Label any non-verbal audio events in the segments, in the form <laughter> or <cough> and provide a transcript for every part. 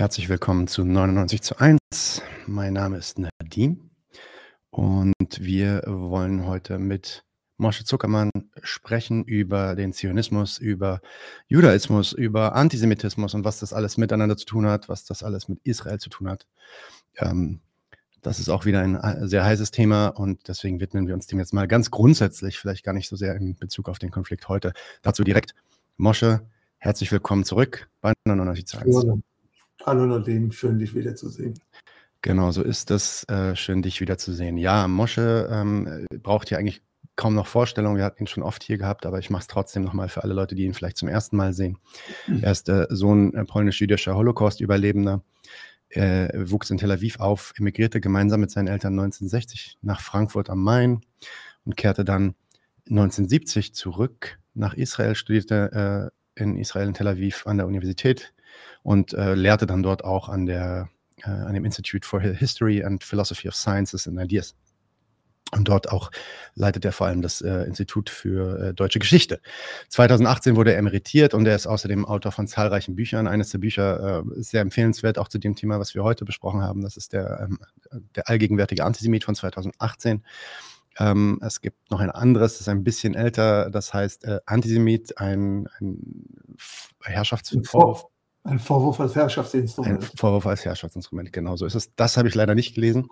Herzlich willkommen zu 99 zu 1. Mein Name ist Nadim und wir wollen heute mit Moshe Zuckermann sprechen über den Zionismus, über Judaismus, über Antisemitismus und was das alles miteinander zu tun hat, was das alles mit Israel zu tun hat. Ähm, das ist auch wieder ein äh, sehr heißes Thema und deswegen widmen wir uns dem jetzt mal ganz grundsätzlich, vielleicht gar nicht so sehr in Bezug auf den Konflikt heute. Dazu direkt, Mosche, herzlich willkommen zurück bei 99 zu 1. Hallo Nadim, schön dich wiederzusehen. Genau, so ist es. Äh, schön, dich wiederzusehen. Ja, Mosche ähm, braucht ja eigentlich kaum noch Vorstellung. Wir hatten ihn schon oft hier gehabt, aber ich mache es trotzdem nochmal für alle Leute, die ihn vielleicht zum ersten Mal sehen. Mhm. Er ist äh, Sohn äh, polnisch-jüdischer Holocaust-Überlebender, äh, wuchs in Tel Aviv auf, emigrierte gemeinsam mit seinen Eltern 1960 nach Frankfurt am Main und kehrte dann 1970 zurück nach Israel, studierte äh, in Israel in Tel Aviv an der Universität und äh, lehrte dann dort auch an, der, äh, an dem Institute for History and Philosophy of Sciences and Ideas. Und dort auch leitet er vor allem das äh, Institut für äh, deutsche Geschichte. 2018 wurde er emeritiert und er ist außerdem Autor von zahlreichen Büchern. Eines der Bücher äh, ist sehr empfehlenswert, auch zu dem Thema, was wir heute besprochen haben. Das ist der, ähm, der allgegenwärtige Antisemit von 2018. Ähm, es gibt noch ein anderes, das ist ein bisschen älter, das heißt äh, Antisemit, ein, ein Herrschaftsvorwurf. Ein Vorwurf als Herrschaftsinstrument. Ein Vorwurf als Herrschaftsinstrument, genau so ist es. Das habe ich leider nicht gelesen.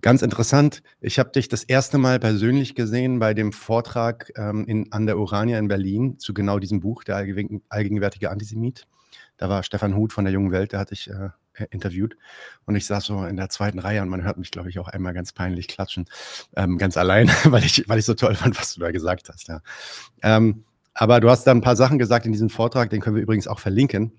Ganz interessant, ich habe dich das erste Mal persönlich gesehen bei dem Vortrag ähm, in, an der Urania in Berlin zu genau diesem Buch, der allgegenwärtige Antisemit. Da war Stefan Huth von der Jungen Welt, der hatte ich äh, interviewt. Und ich saß so in der zweiten Reihe und man hört mich, glaube ich, auch einmal ganz peinlich klatschen. Ähm, ganz allein, <laughs> weil ich, weil ich so toll fand, was du da gesagt hast. Ja. Ähm, aber du hast da ein paar Sachen gesagt in diesem Vortrag, den können wir übrigens auch verlinken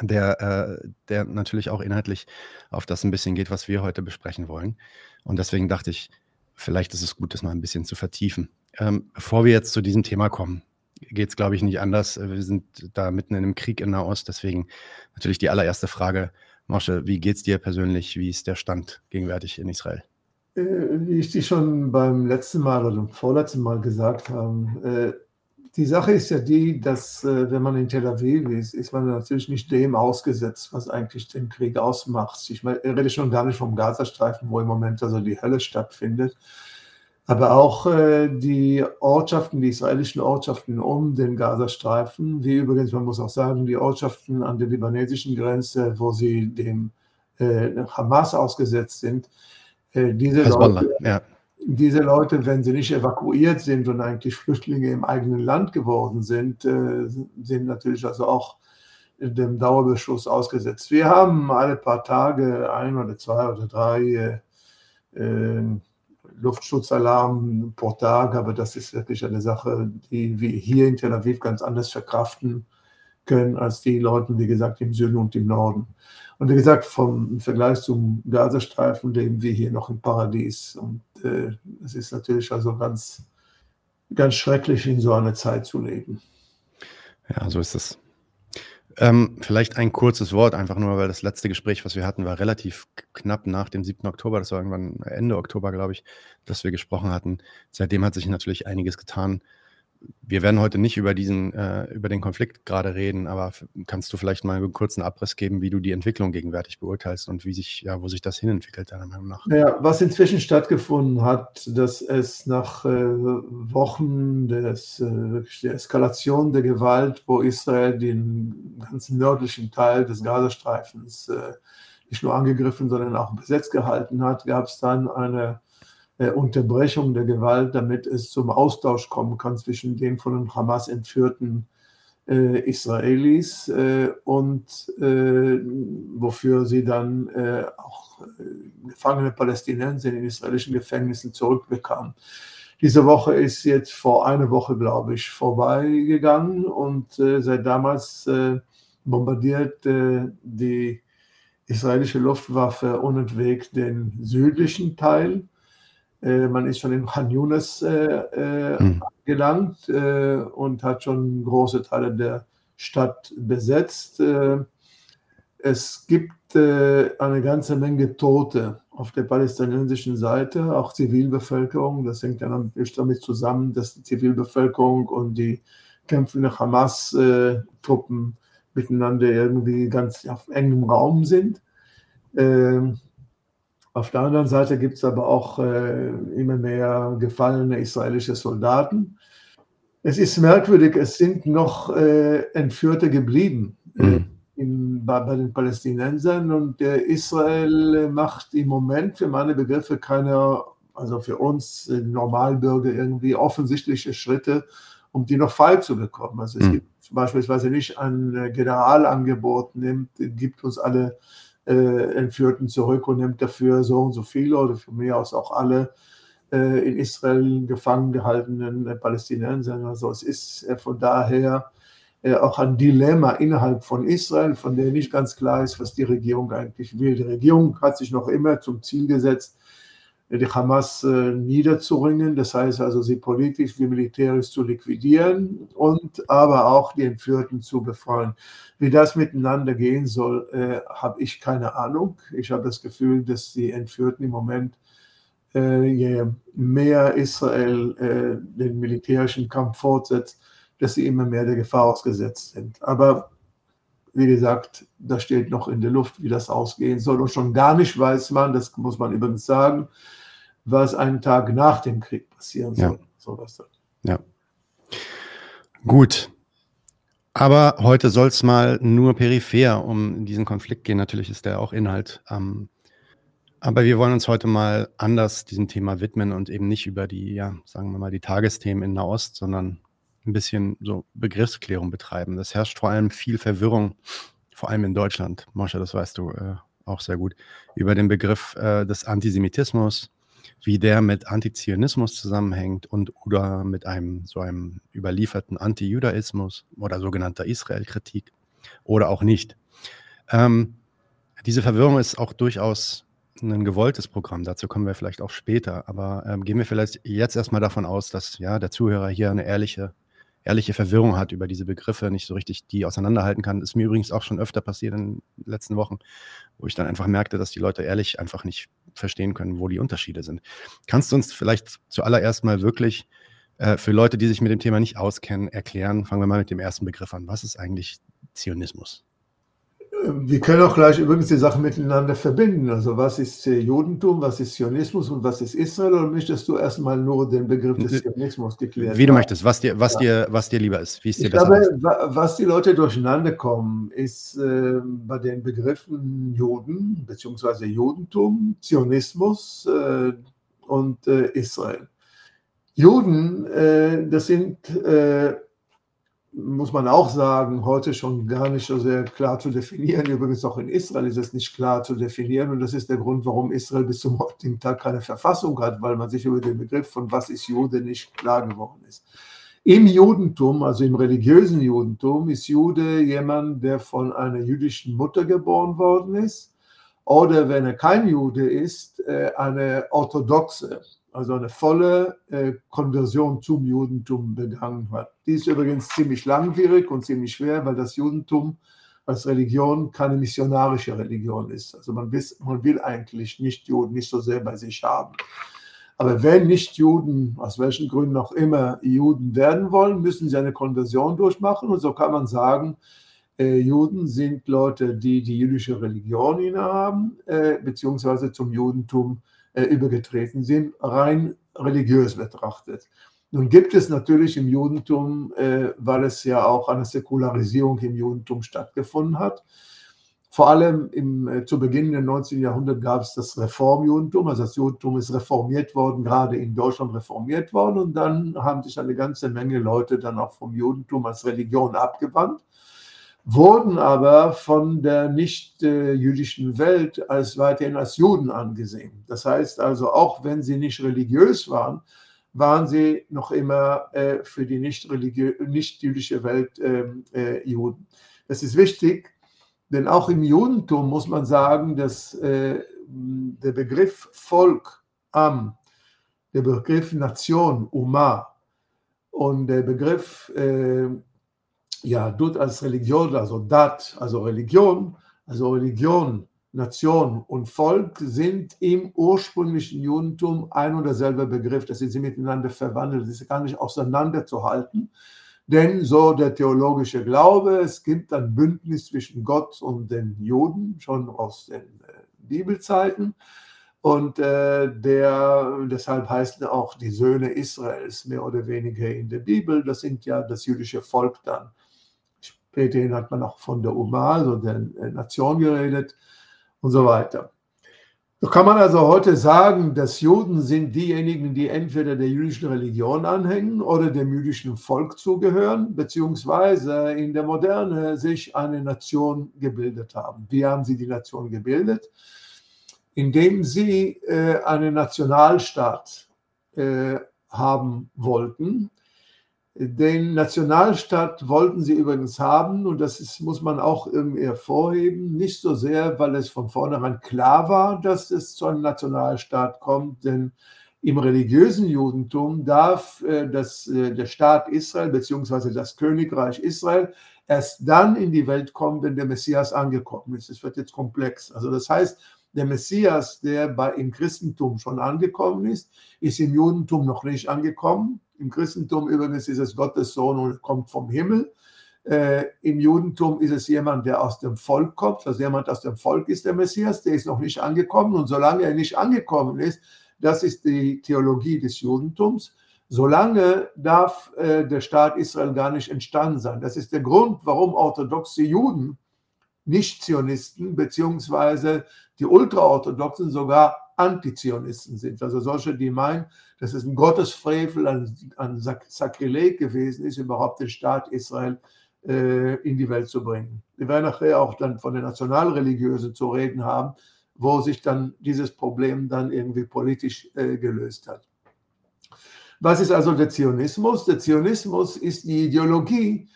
der, äh, der natürlich auch inhaltlich auf das ein bisschen geht, was wir heute besprechen wollen. Und deswegen dachte ich, vielleicht ist es gut, das mal ein bisschen zu vertiefen. Ähm, bevor wir jetzt zu diesem Thema kommen, geht es, glaube ich, nicht anders. Wir sind da mitten in einem Krieg in Nahost, deswegen natürlich die allererste Frage, Mosche, wie geht es dir persönlich? Wie ist der Stand gegenwärtig in Israel? Äh, wie ich dir schon beim letzten Mal oder vorletzten Mal gesagt habe, äh, die Sache ist ja die, dass äh, wenn man in Tel Aviv ist, ist man natürlich nicht dem ausgesetzt, was eigentlich den Krieg ausmacht. Ich meine, rede schon gar nicht vom Gazastreifen, wo im Moment also die Hölle stattfindet, aber auch äh, die Ortschaften, die israelischen Ortschaften um den Gazastreifen, wie übrigens, man muss auch sagen, die Ortschaften an der libanesischen Grenze, wo sie dem äh, Hamas ausgesetzt sind, diese Leute, ja diese Leute, wenn sie nicht evakuiert sind und eigentlich Flüchtlinge im eigenen Land geworden sind, äh, sind natürlich also auch dem Dauerbeschuss ausgesetzt. Wir haben alle paar Tage ein oder zwei oder drei äh, äh, Luftschutzalarm pro Tag, aber das ist wirklich eine Sache, die wir hier in Tel Aviv ganz anders verkraften können als die Leute, wie gesagt, im Süden und im Norden. Und wie gesagt, vom Vergleich zum Gazastreifen leben wir hier noch im Paradies. Und äh, es ist natürlich also ganz, ganz schrecklich, in so einer Zeit zu leben. Ja, so ist es. Ähm, vielleicht ein kurzes Wort, einfach nur, weil das letzte Gespräch, was wir hatten, war relativ knapp nach dem 7. Oktober. Das war irgendwann Ende Oktober, glaube ich, dass wir gesprochen hatten. Seitdem hat sich natürlich einiges getan wir werden heute nicht über diesen, äh, über den Konflikt gerade reden, aber kannst du vielleicht mal einen kurzen Abriss geben, wie du die Entwicklung gegenwärtig beurteilst und wie sich, ja, wo sich das hinentwickelt, deiner Meinung nach? Ja, was inzwischen stattgefunden hat, dass es nach äh, Wochen des, äh, der Eskalation der Gewalt, wo Israel den ganzen nördlichen Teil des Gazastreifens äh, nicht nur angegriffen, sondern auch besetzt gehalten hat, gab es dann eine äh, Unterbrechung der Gewalt, damit es zum Austausch kommen kann zwischen den von Hamas entführten äh, Israelis äh, und äh, wofür sie dann äh, auch äh, gefangene Palästinenser in den israelischen Gefängnissen zurückbekamen. Diese Woche ist jetzt vor einer Woche, glaube ich, vorbeigegangen und seit damals bombardiert die israelische Luftwaffe unentwegt den südlichen Teil äh, man ist schon in Khan Yunis äh, mhm. gelangt äh, und hat schon große Teile der Stadt besetzt. Es gibt eine ganze Menge Tote auf der palästinensischen Seite, auch Zivilbevölkerung. Das hängt dann natürlich damit zusammen, dass die Zivilbevölkerung und die kämpfenden Hamas-Truppen miteinander irgendwie ganz auf engem Raum sind. Ähm, auf der anderen Seite gibt es aber auch äh, immer mehr gefallene israelische Soldaten. Es ist merkwürdig, es sind noch äh, Entführte geblieben äh, mhm. in, bei, bei, den Palästinensern und Israel macht im Moment für meine Begriffe keine, also für uns äh, Normalbürger irgendwie offensichtliche Schritte, um die noch frei zu bekommen. Also es mhm. gibt beispielsweise nicht ein Generalangebot, nimmt, gibt uns alle äh, Entführten zurück und nimmt dafür so und so viele oder von mir aus auch alle äh, in Israel gefangen gehaltenen äh, Palästinenser. Also es ist äh, von daher äh, auch ein Dilemma innerhalb von Israel, von dem nicht ganz klar ist, was die Regierung eigentlich will. Die Regierung hat sich noch immer zum Ziel gesetzt, die Hamas äh, niederzuringen, das heißt also sie politisch wie militärisch zu liquidieren und aber auch die Entführten zu befreien. Wie das miteinander gehen soll, äh, habe ich keine Ahnung. Ich habe das Gefühl, dass die Entführten im Moment, äh, je mehr Israel äh, den militärischen Kampf fortsetzt, dass sie immer mehr der Gefahr ausgesetzt sind. Aber wie gesagt, das steht noch in der Luft, wie das ausgehen soll. Und schon gar nicht weiß man, das muss man übrigens sagen, was einen Tag nach dem Krieg passieren soll. Ja. Sowas dann. Ja. Gut. Aber heute soll es mal nur peripher um diesen Konflikt gehen. Natürlich ist der auch Inhalt. Ähm, aber wir wollen uns heute mal anders diesem Thema widmen und eben nicht über die, ja, sagen wir mal, die Tagesthemen in Nahost, sondern ein bisschen so Begriffsklärung betreiben. Das herrscht vor allem viel Verwirrung, vor allem in Deutschland. Mosche, das weißt du äh, auch sehr gut, über den Begriff äh, des Antisemitismus, wie der mit Antizionismus zusammenhängt und oder mit einem so einem überlieferten Antijudaismus oder sogenannter Israel-Kritik oder auch nicht. Ähm, diese Verwirrung ist auch durchaus ein gewolltes Programm. Dazu kommen wir vielleicht auch später. Aber ähm, gehen wir vielleicht jetzt erstmal davon aus, dass ja der Zuhörer hier eine ehrliche ehrliche Verwirrung hat über diese Begriffe, nicht so richtig die auseinanderhalten kann. Ist mir übrigens auch schon öfter passiert in den letzten Wochen, wo ich dann einfach merkte, dass die Leute ehrlich einfach nicht verstehen können, wo die Unterschiede sind. Kannst du uns vielleicht zuallererst mal wirklich äh, für Leute, die sich mit dem Thema nicht auskennen, erklären, fangen wir mal mit dem ersten Begriff an. Was ist eigentlich Zionismus? Wir können auch gleich übrigens die Sachen miteinander verbinden. Also was ist Judentum, was ist Zionismus und was ist Israel? Oder möchtest du erstmal nur den Begriff des Zionismus geklärt Wie du möchtest, was dir, was, ja. dir, was dir lieber ist. Wie es dir ich glaube, ist. was die Leute durcheinander kommen, ist äh, bei den Begriffen Juden bzw. Judentum, Zionismus äh, und äh, Israel. Juden, äh, das sind äh, muss man auch sagen, heute schon gar nicht so sehr klar zu definieren. Übrigens auch in Israel ist es nicht klar zu definieren. Und das ist der Grund, warum Israel bis zum heutigen Tag keine Verfassung hat, weil man sich über den Begriff von was ist Jude nicht klar geworden ist. Im Judentum, also im religiösen Judentum, ist Jude jemand, der von einer jüdischen Mutter geboren worden ist. Oder wenn er kein Jude ist, äh, eine orthodoxe also eine volle äh, Konversion zum Judentum begangen hat. Die ist übrigens ziemlich langwierig und ziemlich schwer, weil das Judentum als Religion keine missionarische Religion ist. Also man, will, man will eigentlich nicht Juden nicht so sehr bei sich haben. Aber wenn nicht Juden, aus welchen Gründen auch immer, Juden werden wollen, müssen sie eine Konversion durchmachen. Und so kann man sagen, äh, Juden sind Leute, die die jüdische Religion innehaben, äh, beziehungsweise zum Judentum äh, übergetreten sind, rein religiös betrachtet. Nun gibt es natürlich im Judentum, äh, weil es ja auch eine Säkularisierung im Judentum stattgefunden hat, vor allem im, äh, zu Beginn des 19. Jahrhunderts gab es das Reformjudentum, also das Judentum ist reformiert worden, gerade in Deutschland reformiert worden und dann haben sich eine ganze Menge Leute dann auch vom Judentum als Religion abgewandt wurden aber von der nicht-jüdischen Welt als weiterhin als Juden angesehen. Das heißt also, auch wenn sie nicht religiös waren, waren sie noch immer äh, für die nicht-jüdische Welt ähm, äh, Juden. Das ist wichtig, denn auch im Judentum muss man sagen, dass äh, der Begriff Volk, Am, der Begriff Nation, Uma und der Begriff ja, Dut als Religion, also Dat, also Religion, also Religion, Nation und Volk sind im ursprünglichen Judentum ein und derselbe Begriff. Das sind sie miteinander verwandelt. Das ist gar nicht auseinanderzuhalten. Denn so der theologische Glaube, es gibt ein Bündnis zwischen Gott und den Juden, schon aus den äh, Bibelzeiten. Und äh, der, deshalb heißen auch die Söhne Israels mehr oder weniger in der Bibel. Das sind ja das jüdische Volk dann. Späterhin hat man auch von der Uma, also der äh, Nation geredet und so weiter. So kann man also heute sagen, dass Juden sind diejenigen, die entweder der jüdischen Religion anhängen oder dem jüdischen Volk zugehören, beziehungsweise in der Moderne sich eine Nation gebildet haben. Wie haben sie die Nation gebildet? Indem sie äh, einen Nationalstaat äh, haben wollten, den Nationalstaat wollten sie übrigens haben und das ist, muss man auch irgendwie hervorheben, nicht so sehr, weil es von vornherein klar war, dass es zu einem Nationalstaat kommt, denn im religiösen Judentum darf äh, das, äh, der Staat Israel bzw. das Königreich Israel erst dann in die Welt kommen, wenn der Messias angekommen ist. Es wird jetzt komplex. Also das heißt, der Messias, der bei, im Christentum schon angekommen ist, ist im Judentum noch nicht angekommen. Im Christentum übrigens ist es Gottes Sohn und kommt vom Himmel. Äh, Im Judentum ist es jemand, der aus dem Volk kommt, also jemand aus dem Volk ist der Messias, der ist noch nicht angekommen. Und solange er nicht angekommen ist, das ist die Theologie des Judentums, solange darf äh, der Staat Israel gar nicht entstanden sein. Das ist der Grund, warum orthodoxe Juden, Nicht-Zionisten, beziehungsweise die Ultraorthodoxen sogar Antizionisten sind. Also solche, die meinen, dass es ein Gottesfrevel, ein, ein Sakrileg gewesen ist, überhaupt den Staat Israel äh, in die Welt zu bringen. Wir werden nachher auch dann von den Nationalreligiösen zu reden haben, wo sich dann dieses Problem dann irgendwie politisch äh, gelöst hat. Was ist also der Zionismus? Der Zionismus ist die Ideologie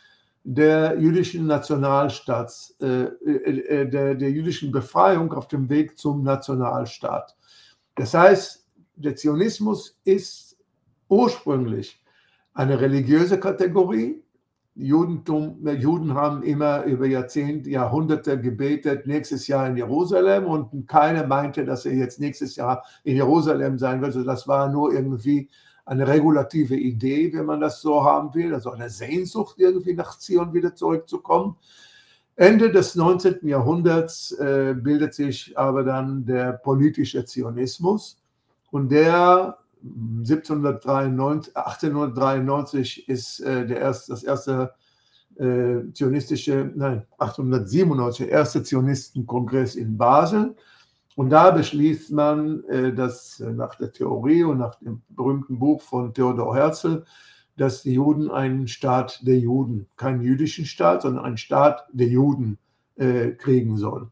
der jüdischen Nationalstaats, äh, äh, äh der, der jüdischen Befreiung auf dem Weg zum Nationalstaat. Das heißt, der Zionismus ist ursprünglich eine religiöse Kategorie. Judentum, Juden haben immer über Jahrzehnte, Jahrhunderte gebetet, nächstes Jahr in Jerusalem und keiner meinte, dass er jetzt nächstes Jahr in Jerusalem sein wird. Also das war nur irgendwie eine regulative Idee, wenn man das so haben will, also eine Sehnsucht irgendwie nach Zion wieder zurückzukommen. Ende des 19. Jahrhunderts äh, bildet sich aber dann der politische Zionismus und der 1793, 1893 ist äh, der erste, das erste äh, zionistische, nein, 1897, der erste Zionistenkongress in Basel. Und da beschließt man, äh, dass äh, nach der Theorie und nach dem berühmten Buch von Theodor Herzl, dass die Juden einen Staat der Juden, keinen jüdischen Staat, sondern einen Staat der Juden äh, kriegen sollen.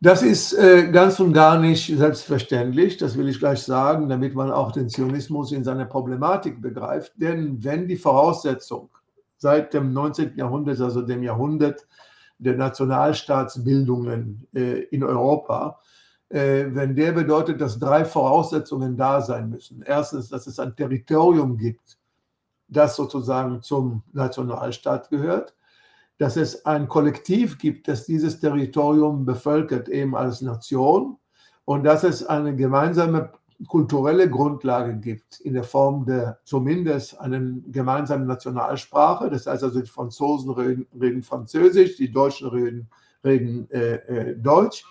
Das ist äh, ganz und gar nicht selbstverständlich, das will ich gleich sagen, damit man auch den Zionismus in seiner Problematik begreift. Denn wenn die Voraussetzung seit dem 19. Jahrhundert, also dem Jahrhundert der Nationalstaatsbildungen äh, in Europa, wenn der bedeutet, dass drei Voraussetzungen da sein müssen. Erstens, dass es ein Territorium gibt, das sozusagen zum Nationalstaat gehört, dass es ein Kollektiv gibt, das dieses Territorium bevölkert, eben als Nation, und dass es eine gemeinsame kulturelle Grundlage gibt, in der Form der zumindest einer gemeinsamen Nationalsprache. Das heißt also, die Franzosen reden, reden Französisch, die Deutschen reden, reden äh, äh, Deutsch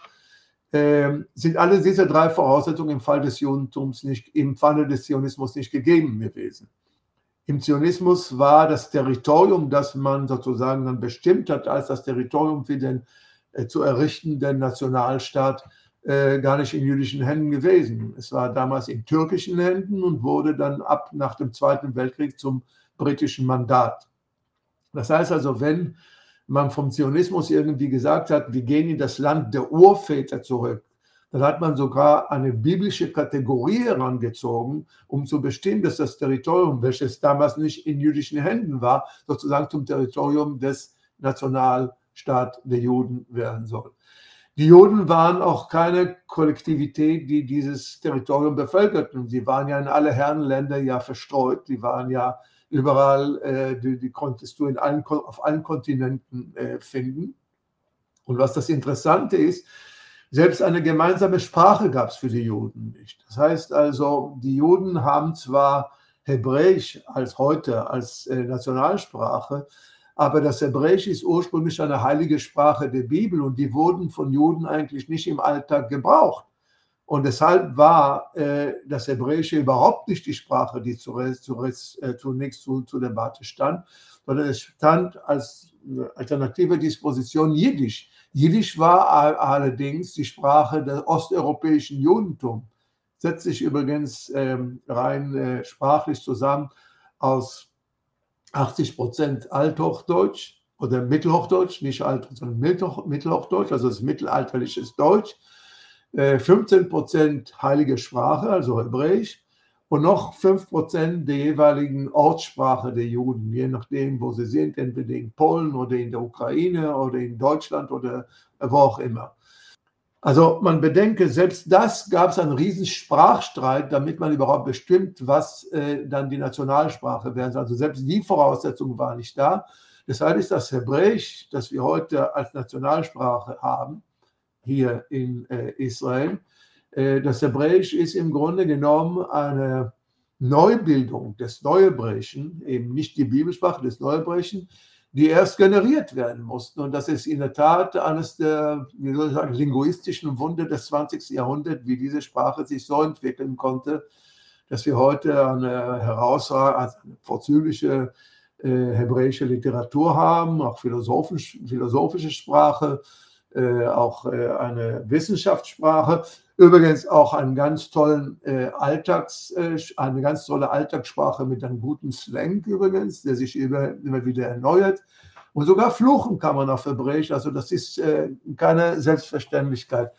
sind alle diese drei Voraussetzungen im Fall des Judentums nicht, im Falle des Zionismus nicht gegeben gewesen. Im Zionismus war das Territorium, das man sozusagen dann bestimmt hat, als das Territorium für den äh, zu errichtenden Nationalstaat äh, gar nicht in jüdischen Händen gewesen. Es war damals in türkischen Händen und wurde dann ab nach dem Zweiten Weltkrieg zum britischen Mandat. Das heißt also, wenn man vom Zionismus irgendwie gesagt hat, wir gehen in das Land der Urväter zurück, dann hat man sogar eine biblische Kategorie herangezogen, um zu bestimmen, dass das Territorium, welches damals nicht in jüdischen Händen war, sozusagen zum Territorium des Nationalstaat der Juden werden soll. Die Juden waren auch keine Kollektivität, die dieses Territorium bevölkerten. Sie waren ja in alle Herrenländer ja verstreut. Die waren ja überall, äh, die, die, konntest du in allen, auf allen Kontinenten äh, finden. Und was das Interessante ist, selbst eine gemeinsame Sprache gab es für die Juden nicht. Das heißt also, die Juden haben zwar Hebräisch als heute als äh, Nationalsprache, aber das Hebräisch ist ursprünglich eine heilige Sprache der Bibel und die wurden von Juden eigentlich nicht im Alltag gebraucht. Und deshalb war äh, das Hebräische überhaupt nicht die Sprache, die zunächst, äh, zunächst zu, zur Debatte stand, sondern es stand als alternative Disposition Jiddisch. Jiddisch war allerdings die Sprache des osteuropäischen Judentums. Setzt sich übrigens ähm, rein äh, sprachlich zusammen aus 80 Prozent Althochdeutsch oder Mittelhochdeutsch, nicht Alt, sondern Mittelhochdeutsch, also das mittelalterliches Deutsch, 15 äh, Prozent heilige Sprache, also Hebräisch, und noch 5 Prozent der jeweiligen Ortssprache der Juden, je nachdem, wo sie sind, entweder in Polen oder in der Ukraine oder in Deutschland oder wo auch immer. Also man bedenke, selbst das gab es einen riesen Sprachstreit, damit man überhaupt bestimmt, was äh, dann die Nationalsprache wäre. Also selbst die Voraussetzung war nicht da. Deshalb ist das Hebräisch, das wir heute als Nationalsprache haben, hier in äh, Israel, äh, das Hebräisch ist im Grunde genommen eine Neubildung des Neuhebräischen, eben nicht die Bibelsprache des Neuhebräischen, die erst generiert werden mussten. Und das ist in der Tat eines der, wie soll ich sagen, linguistischen Wunder des 20. Jahrhunderts, wie diese Sprache sich so entwickeln konnte, dass wir heute eine herausragende, also eine vorzügliche äh, hebräische Literatur haben, auch philosophisch, philosophische Sprache, äh, auch äh, eine Wissenschaftssprache. Übrigens auch einen ganz tollen äh, Alltags, äh, eine ganz tolle Alltagssprache mit einem guten Slang übrigens, der sich immer, immer wieder erneuert. Und sogar fluchen kann man auf Hebräisch, also das ist äh, keine Selbstverständlichkeit.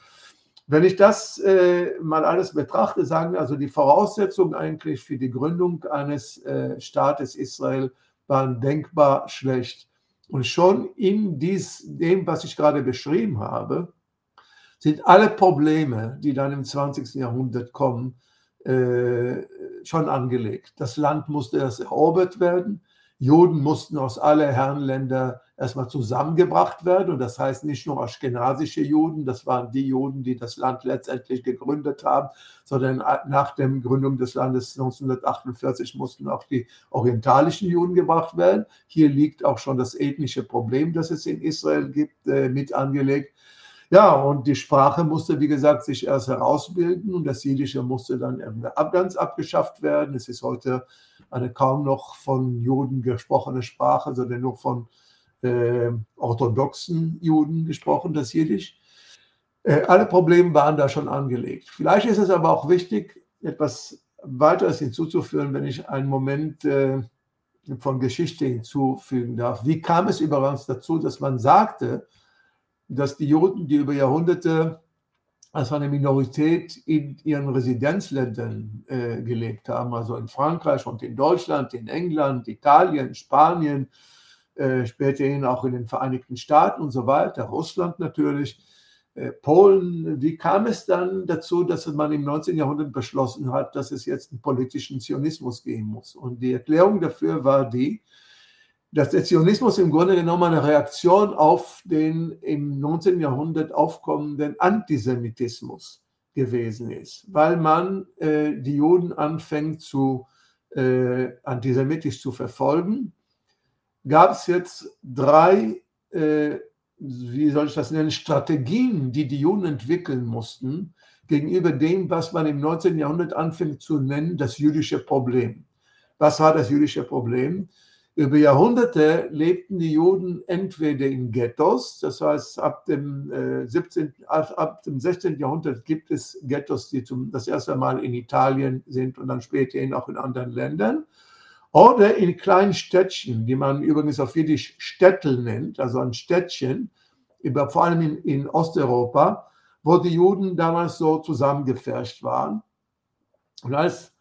Wenn ich das äh, mal alles betrachte, sagen also, die Voraussetzungen eigentlich für die Gründung eines Staates Israel waren denkbar schlecht. Und schon in dies, dem, was ich gerade beschrieben habe, sind alle Probleme, die dann im 20. Jahrhundert kommen, äh, schon angelegt. Das Land musste erst erobert werden. Juden mussten aus aller Herrenländer erstmal zusammengebracht werden. Und das heißt nicht nur aschkenasische Juden, das waren die Juden, die das Land letztendlich gegründet haben, sondern nach der Gründung des Landes 1948 mussten auch die orientalischen Juden gebracht werden. Hier liegt auch schon das ethnische Problem, das es in Israel gibt, äh, mit angelegt. Ja, und die Sprache musste, wie gesagt, sich erst herausbilden und das Jiddische musste dann ganz abgeschafft werden. Es ist heute eine kaum noch von Juden gesprochene Sprache, sondern nur von äh, orthodoxen Juden gesprochen, das Jiddisch. Äh, alle Probleme waren da schon angelegt. Vielleicht ist es aber auch wichtig, etwas weiteres hinzuzuführen, wenn ich einen Moment äh, von Geschichte hinzufügen darf. Wie kam es übrigens dazu, dass man sagte, dass die Juden, die über Jahrhunderte als eine Minorität in ihren Residenzländern äh, gelebt haben, also in Frankreich und in Deutschland, in England, Italien, Spanien, äh, späterhin auch in den Vereinigten Staaten und so weiter, Russland natürlich, äh, Polen. Wie kam es dann dazu, dass man im 19. Jahrhundert beschlossen hat, dass es jetzt einen politischen Zionismus geben muss? Und die Erklärung dafür war die, dass der Zionismus im Grunde genommen eine Reaktion auf den im 19. Jahrhundert aufkommenden Antisemitismus gewesen ist, weil man äh, die Juden anfängt zu äh, antisemitisch zu verfolgen, gab es jetzt drei, äh, wie soll ich das nennen, Strategien, die die Juden entwickeln mussten gegenüber dem, was man im 19. Jahrhundert anfängt zu nennen, das jüdische Problem. Was war das jüdische Problem? Über Jahrhunderte lebten die Juden entweder in Ghettos, das heißt ab dem, äh, 17, ab dem 16. Jahrhundert gibt es Ghettos, die zum, das erste Mal in Italien sind und dann späterhin auch in anderen Ländern, oder in kleinen Städtchen, die man übrigens auf Jiddisch Städtel nennt, also ein Städtchen, über, vor allem in, in Osteuropa, wo die Juden damals so zusammengefärscht waren. Und als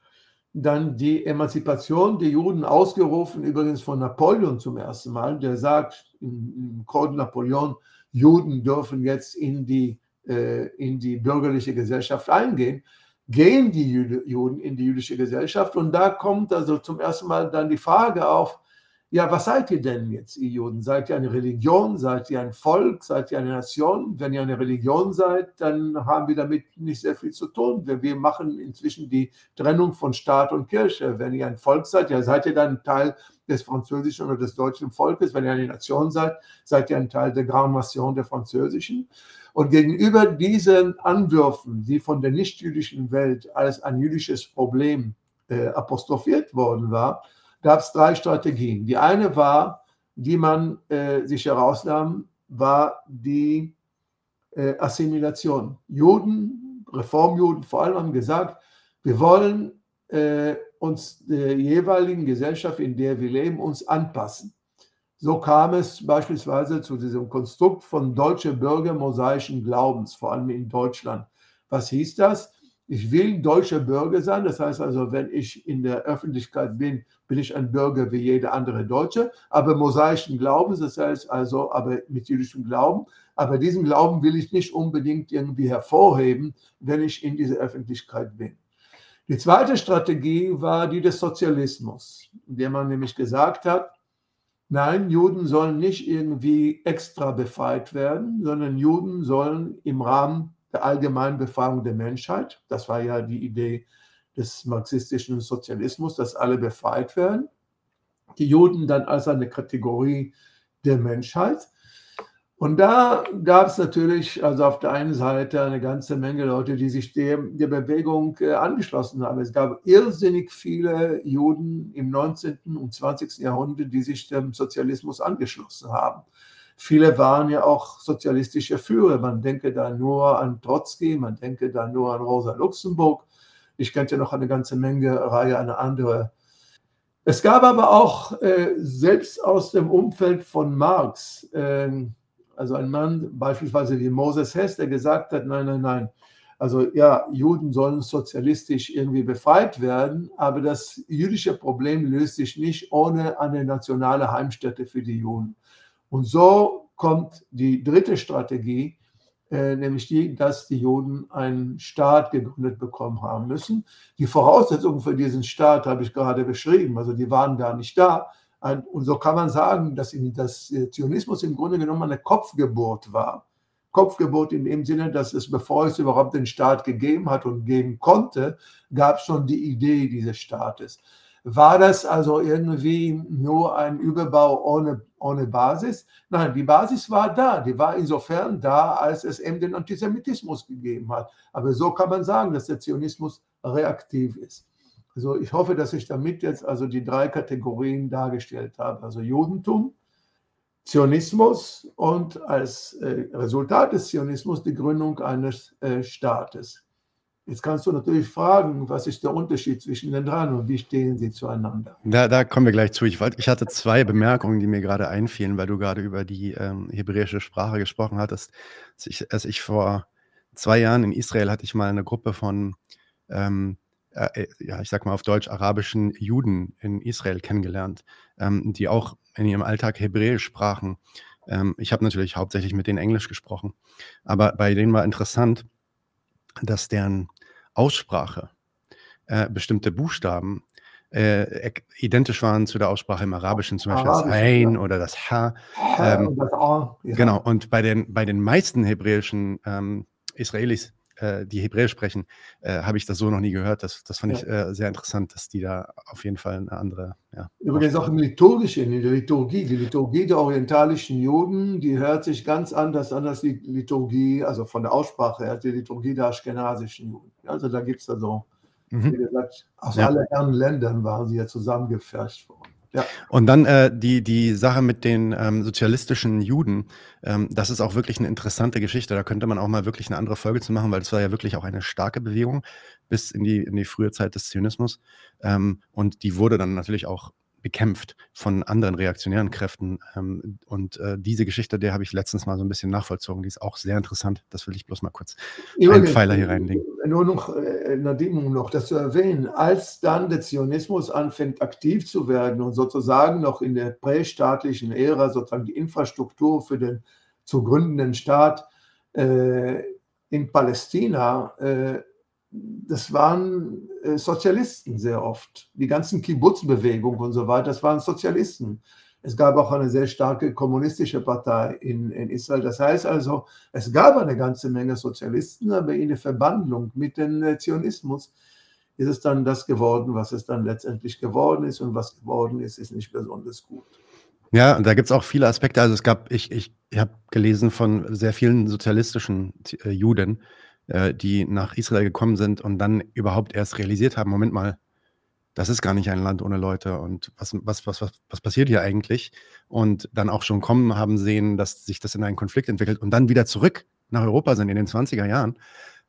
dann die Emanzipation der Juden ausgerufen, übrigens von Napoleon zum ersten Mal, der sagt im Code Napoleon, Juden dürfen jetzt in die, äh, in die bürgerliche Gesellschaft eingehen, gehen die Juden in die jüdische Gesellschaft und da kommt also zum ersten Mal dann die Frage auf, ja, was seid ihr denn jetzt, ihr Juden? Seid ihr eine Religion? Seid ihr ein Volk? Seid ihr eine Nation? Wenn ihr eine Religion seid, dann haben wir damit nicht sehr viel zu tun. Wir machen inzwischen die Trennung von Staat und Kirche. Wenn ihr ein Volk seid, ja, seid ihr dann Teil des französischen oder des deutschen Volkes. Wenn ihr eine Nation seid, seid ihr ein Teil der Grande Nation der französischen. Und gegenüber diesen Anwürfen, die von der nichtjüdischen Welt als ein jüdisches Problem äh, apostrophiert worden war, gab es drei Strategien. Die eine war, die man äh, sich herausnahm, war die äh, Assimilation. Juden, Reformjuden vor allem haben gesagt, wir wollen äh, uns der jeweiligen Gesellschaft, in der wir leben, uns anpassen. So kam es beispielsweise zu diesem Konstrukt von deutsche Bürger mosaischen Glaubens, vor allem in Deutschland. Was hieß das? Ich will deutscher Bürger sein. Das heißt also, wenn ich in der Öffentlichkeit bin, bin ich ein Bürger wie jeder andere Deutsche, aber mosaischen Glaubens, das heißt also, aber mit jüdischem Glauben. Aber diesen Glauben will ich nicht unbedingt irgendwie hervorheben, wenn ich in dieser Öffentlichkeit bin. Die zweite Strategie war die des Sozialismus, in der man nämlich gesagt hat, nein, Juden sollen nicht irgendwie extra befreit werden, sondern Juden sollen im Rahmen der allgemeinen Befragung der Menschheit. Das war ja die Idee des marxistischen Sozialismus, dass alle befreit werden. Die Juden dann als eine Kategorie der Menschheit. Und da gab es natürlich also auf der einen Seite eine ganze Menge Leute, die sich der, der Bewegung äh, angeschlossen haben. Es gab irrsinnig viele Juden im 19. und 20. Jahrhundert, die sich dem Sozialismus angeschlossen haben. Viele waren ja auch sozialistische Führer. Man denke da nur an Trotzki, man denke da nur an Rosa Luxemburg. Ich könnte noch eine ganze Menge Reihe an andere. Es gab aber auch äh, selbst aus dem Umfeld von Marx, äh, also ein Mann beispielsweise wie Moses Hess, der gesagt hat, nein, nein, nein, also ja, Juden sollen sozialistisch irgendwie befreit werden, aber das jüdische Problem löst sich nicht ohne eine nationale Heimstätte für die Juden. Und so kommt die dritte Strategie, äh, nämlich die, dass die Juden einen Staat gegründet bekommen haben müssen. Die Voraussetzungen für diesen Staat habe ich gerade beschrieben, also die waren gar nicht da. Und so kann man sagen, dass das Zionismus im Grunde genommen eine Kopfgeburt war. Kopfgeburt in dem Sinne, dass es, bevor es überhaupt den Staat gegeben hat und geben konnte, gab es schon die Idee dieses Staates. War das also irgendwie nur ein Überbau ohne, ohne Basis? Nein, die Basis war da. Die war insofern da, als es eben den Antisemitismus gegeben hat. Aber so kann man sagen, dass der Zionismus reaktiv ist. Also ich hoffe, dass ich damit jetzt also die drei Kategorien dargestellt habe. Also Judentum, Zionismus und als äh, Resultat des Zionismus die Gründung eines äh, Staates. Jetzt kannst du natürlich fragen, was ist der Unterschied zwischen den dreien und wie stehen sie zueinander? Da, da kommen wir gleich zu. Ich, wollt, ich hatte zwei Bemerkungen, die mir gerade einfielen, weil du gerade über die ähm, hebräische Sprache gesprochen hattest. Als ich, als ich, vor zwei Jahren in Israel hatte ich mal eine Gruppe von, ähm, äh, ja, ich sag mal auf Deutsch, arabischen Juden in Israel kennengelernt, ähm, die auch in ihrem Alltag Hebräisch sprachen. Ähm, ich habe natürlich hauptsächlich mit denen Englisch gesprochen, aber bei denen war interessant, dass deren Aussprache äh, bestimmte Buchstaben äh, identisch waren zu der Aussprache im Arabischen, zum Beispiel Arabisch, das Ein ja. oder das Ha. Ähm, und das A, ja. Genau, und bei den, bei den meisten hebräischen ähm, Israelis äh, die Hebräisch sprechen, äh, habe ich das so noch nie gehört. Das, das fand ja. ich äh, sehr interessant, dass die da auf jeden Fall eine andere. Ja, Übrigens auch im Liturgischen, in der Liturgie. Die Liturgie der orientalischen Juden, die hört sich ganz anders an als die Liturgie, also von der Aussprache her, die Liturgie der aschkenasischen Juden. Also da gibt es also, mhm. wie gesagt, aus ja. allen Ländern waren sie ja zusammengefärscht worden. Ja. Und dann äh, die, die Sache mit den ähm, sozialistischen Juden, ähm, das ist auch wirklich eine interessante Geschichte. Da könnte man auch mal wirklich eine andere Folge zu machen, weil das war ja wirklich auch eine starke Bewegung bis in die, in die frühe Zeit des Zionismus. Ähm, und die wurde dann natürlich auch bekämpft von anderen reaktionären Kräften. Ähm, und äh, diese Geschichte, der habe ich letztens mal so ein bisschen nachvollzogen. Die ist auch sehr interessant. Das will ich bloß mal kurz ja, einen Pfeiler hier reinlegen. Nur noch, äh, Nadim, um noch das zu erwähnen, als dann der Zionismus anfängt aktiv zu werden und sozusagen noch in der prästaatlichen Ära sozusagen die Infrastruktur für den zu gründenden Staat äh, in Palästina äh, das waren äh, Sozialisten sehr oft. Die ganzen Kibbutz-Bewegungen und so weiter, das waren Sozialisten. Es gab auch eine sehr starke kommunistische Partei in, in Israel. Das heißt also, es gab eine ganze Menge Sozialisten, aber in der Verbandlung mit dem Zionismus ist es dann das geworden, was es dann letztendlich geworden ist. Und was geworden ist, ist nicht besonders gut. Ja, und da gibt es auch viele Aspekte. Also es gab, ich, ich, ich habe gelesen von sehr vielen sozialistischen äh, Juden, äh, die nach Israel gekommen sind und dann überhaupt erst realisiert haben, Moment mal, das ist gar nicht ein Land ohne Leute und was, was, was, was, was passiert hier eigentlich? Und dann auch schon kommen haben sehen, dass sich das in einen Konflikt entwickelt und dann wieder zurück nach Europa sind in den 20er Jahren,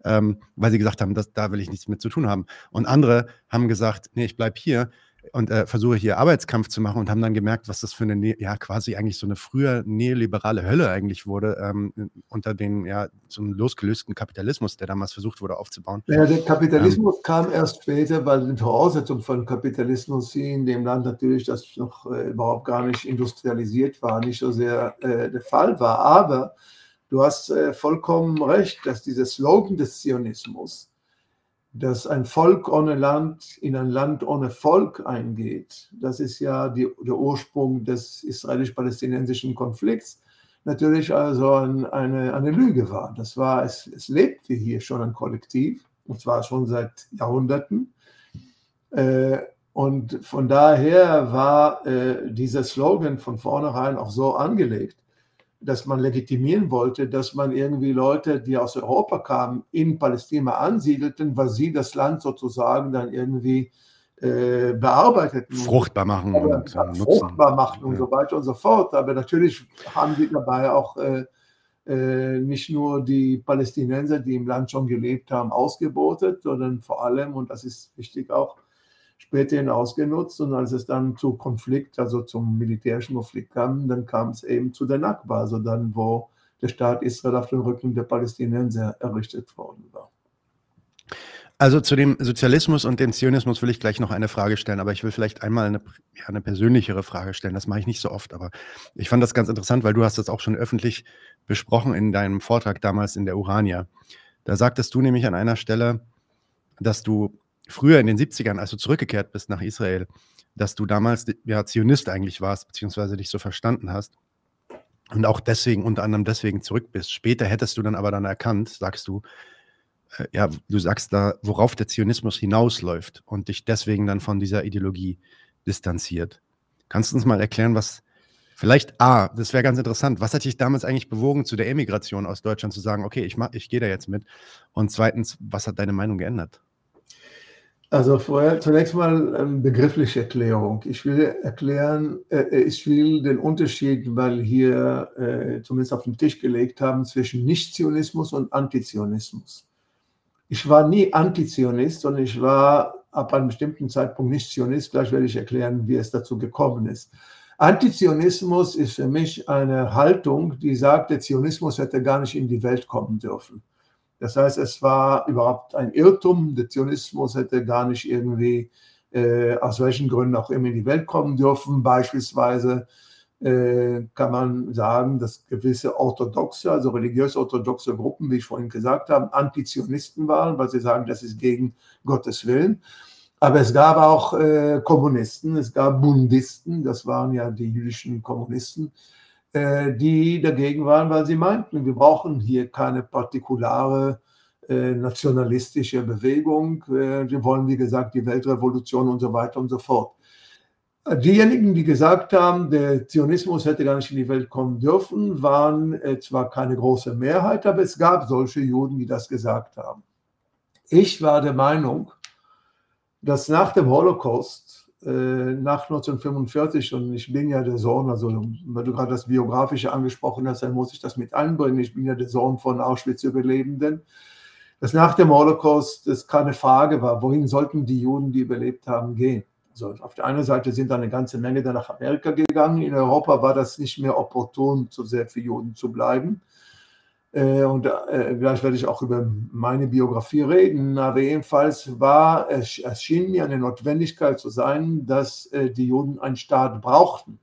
ähm, weil sie gesagt haben, das, da will ich nichts mit zu tun haben. Und andere haben gesagt, nee, ich bleibe hier, und äh, versuche hier Arbeitskampf zu machen und haben dann gemerkt, was das für eine, ne ja, quasi eigentlich so eine früher neoliberale Hölle eigentlich wurde, ähm, unter den, ja, so einem losgelösten Kapitalismus, der damals versucht wurde aufzubauen. Ja, der Kapitalismus ähm, kam erst später, weil die Voraussetzung von Kapitalismus hier in dem Land natürlich, das noch äh, überhaupt gar nicht industrialisiert war, nicht so sehr äh, der Fall war. Aber du hast äh, vollkommen recht, dass dieser Slogan des Zionismus, dass ein Volk ohne Land in ein Land ohne Volk eingeht. Das ist ja die, der Ursprung des israelisch-palästinensischen Konflikts. Natürlich also ein, eine, eine Lüge war. Das war, es, es lebte hier schon ein Kollektiv, und zwar schon seit Jahrhunderten. Äh, und von daher war äh, dieser Slogan von vornherein auch so angelegt, dass man legitimieren wollte, dass man irgendwie Leute, die aus Europa kamen, in Palästina ansiedelten, weil sie das Land sozusagen dann irgendwie äh, bearbeiteten. Fruchtbar machen und äh, Fruchtbar machen und ja. so weiter und so fort. Aber natürlich haben die dabei auch äh, äh, nicht nur die Palästinenser, die im Land schon gelebt haben, ausgebotet, sondern vor allem, und das ist wichtig auch, späterhin ausgenutzt und als es dann zu Konflikt, also zum militärischen Konflikt kam, dann kam es eben zu der Nakba, also dann, wo der Staat Israel auf dem Rücken der Palästinenser errichtet worden war. Also zu dem Sozialismus und dem Zionismus will ich gleich noch eine Frage stellen, aber ich will vielleicht einmal eine, ja, eine persönlichere Frage stellen. Das mache ich nicht so oft, aber ich fand das ganz interessant, weil du hast das auch schon öffentlich besprochen in deinem Vortrag damals in der Urania. Da sagtest du nämlich an einer Stelle, dass du früher in den 70ern, als du zurückgekehrt bist nach Israel, dass du damals ja Zionist eigentlich warst, beziehungsweise dich so verstanden hast und auch deswegen, unter anderem deswegen zurück bist. Später hättest du dann aber dann erkannt, sagst du, äh, ja, du sagst da, worauf der Zionismus hinausläuft und dich deswegen dann von dieser Ideologie distanziert. Kannst du uns mal erklären, was vielleicht, A, das wäre ganz interessant, was hat dich damals eigentlich bewogen, zu der Emigration aus Deutschland zu sagen, okay, ich, ich gehe da jetzt mit? Und zweitens, was hat deine Meinung geändert? Also vorher zunächst mal eine begriffliche Erklärung. Ich will erklären, äh, ich will den Unterschied, weil hier äh, zumindest auf den Tisch gelegt haben, zwischen Nicht-Zionismus und Antizionismus. Ich war nie Antizionist, sondern ich war ab einem bestimmten Zeitpunkt nicht Zionist. Gleich werde ich erklären, wie es dazu gekommen ist. Antizionismus ist für mich eine Haltung, die sagt, der Zionismus hätte gar nicht in die Welt kommen dürfen. Das heißt, es war überhaupt ein Irrtum. Der Zionismus hätte gar nicht irgendwie, äh, aus welchen Gründen auch immer, in die Welt kommen dürfen. Beispielsweise äh, kann man sagen, dass gewisse orthodoxe, also religiös-orthodoxe Gruppen, wie ich vorhin gesagt habe, Antizionisten waren, weil sie sagen, das ist gegen Gottes Willen. Aber es gab auch äh, Kommunisten, es gab Bundisten, das waren ja die jüdischen Kommunisten, die dagegen waren, weil sie meinten, wir brauchen hier keine partikulare äh, nationalistische Bewegung. Äh, wir wollen, wie gesagt, die Weltrevolution und so weiter und so fort. Diejenigen, die gesagt haben, der Zionismus hätte gar nicht in die Welt kommen dürfen, waren zwar keine große Mehrheit, aber es gab solche Juden, die das gesagt haben. Ich war der Meinung, dass nach dem Holocaust äh, nach 1945 und ich bin ja der Sohn, also weil du gerade das Biografische angesprochen hast, dann muss ich das mit einbringen. Ich bin ja der Sohn von Auschwitz-Überlebenden. Dass nach dem Holocaust es keine Frage war, wohin sollten die Juden, die überlebt haben, gehen. Also auf der einen Seite sind da eine ganze Menge dann nach Amerika gegangen. In Europa war das nicht mehr opportun, so sehr für Juden zu bleiben. Äh, und äh, vielleicht werde ich auch über meine Biografie reden, aber jedenfalls war, es erschien mir eine Notwendigkeit zu sein, dass äh, die Juden einen Staat brauchten,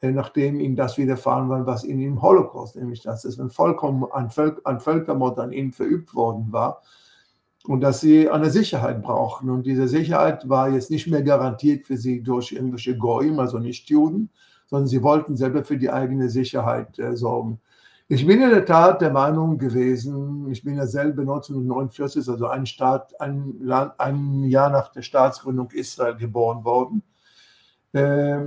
nachdem ihnen das widerfahren war, was ihnen im Holocaust, nämlich dass es ein, vollkommen, ein, Völk, ein Völkermord an ihnen verübt worden war. und dass sie eine Sicherheit brauchten. Und diese Sicherheit war jetzt nicht mehr garantiert für sie durch irgendwelche Goyim, also nicht Juden, sondern sie wollten selber für die eigene Sicherheit äh, sorgen. Ich bin in der Tat der Meinung gewesen, ich bin ja selber 1949, also ein, Staat, ein, Land, ein Jahr nach der Staatsgründung Israel geboren worden. Äh,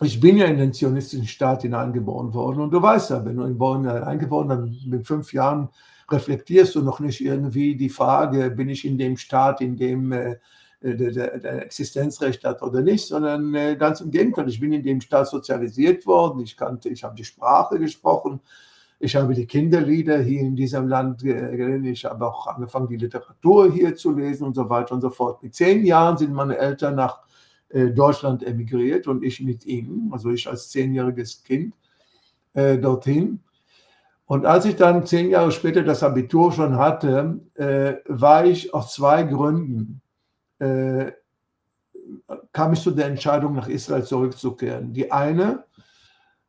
ich bin ja in den zionistischen Staat hineingeboren worden und du weißt ja, wenn du in Bonn hineingeboren dann mit fünf Jahren reflektierst du noch nicht irgendwie die Frage, bin ich in dem Staat, in dem äh, der, der, Existenzrecht hat oder nicht, sondern äh, ganz im Gegenteil. Ich bin in dem Staat sozialisiert worden. Ich kannte, ich habe die Sprache gesprochen. Ich habe die Kinderlieder hier in diesem Land gelernt. Ich habe auch angefangen, die Literatur hier zu lesen und so weiter und so fort. Mit zehn Jahren sind meine Eltern nach äh, Deutschland emigriert und ich mit ihnen, also ich als zehnjähriges Kind äh, dorthin. Und als ich dann zehn Jahre später das Abitur schon hatte, äh, war ich aus zwei Gründen, äh, kam ich zu der Entscheidung, nach Israel zurückzukehren. Die eine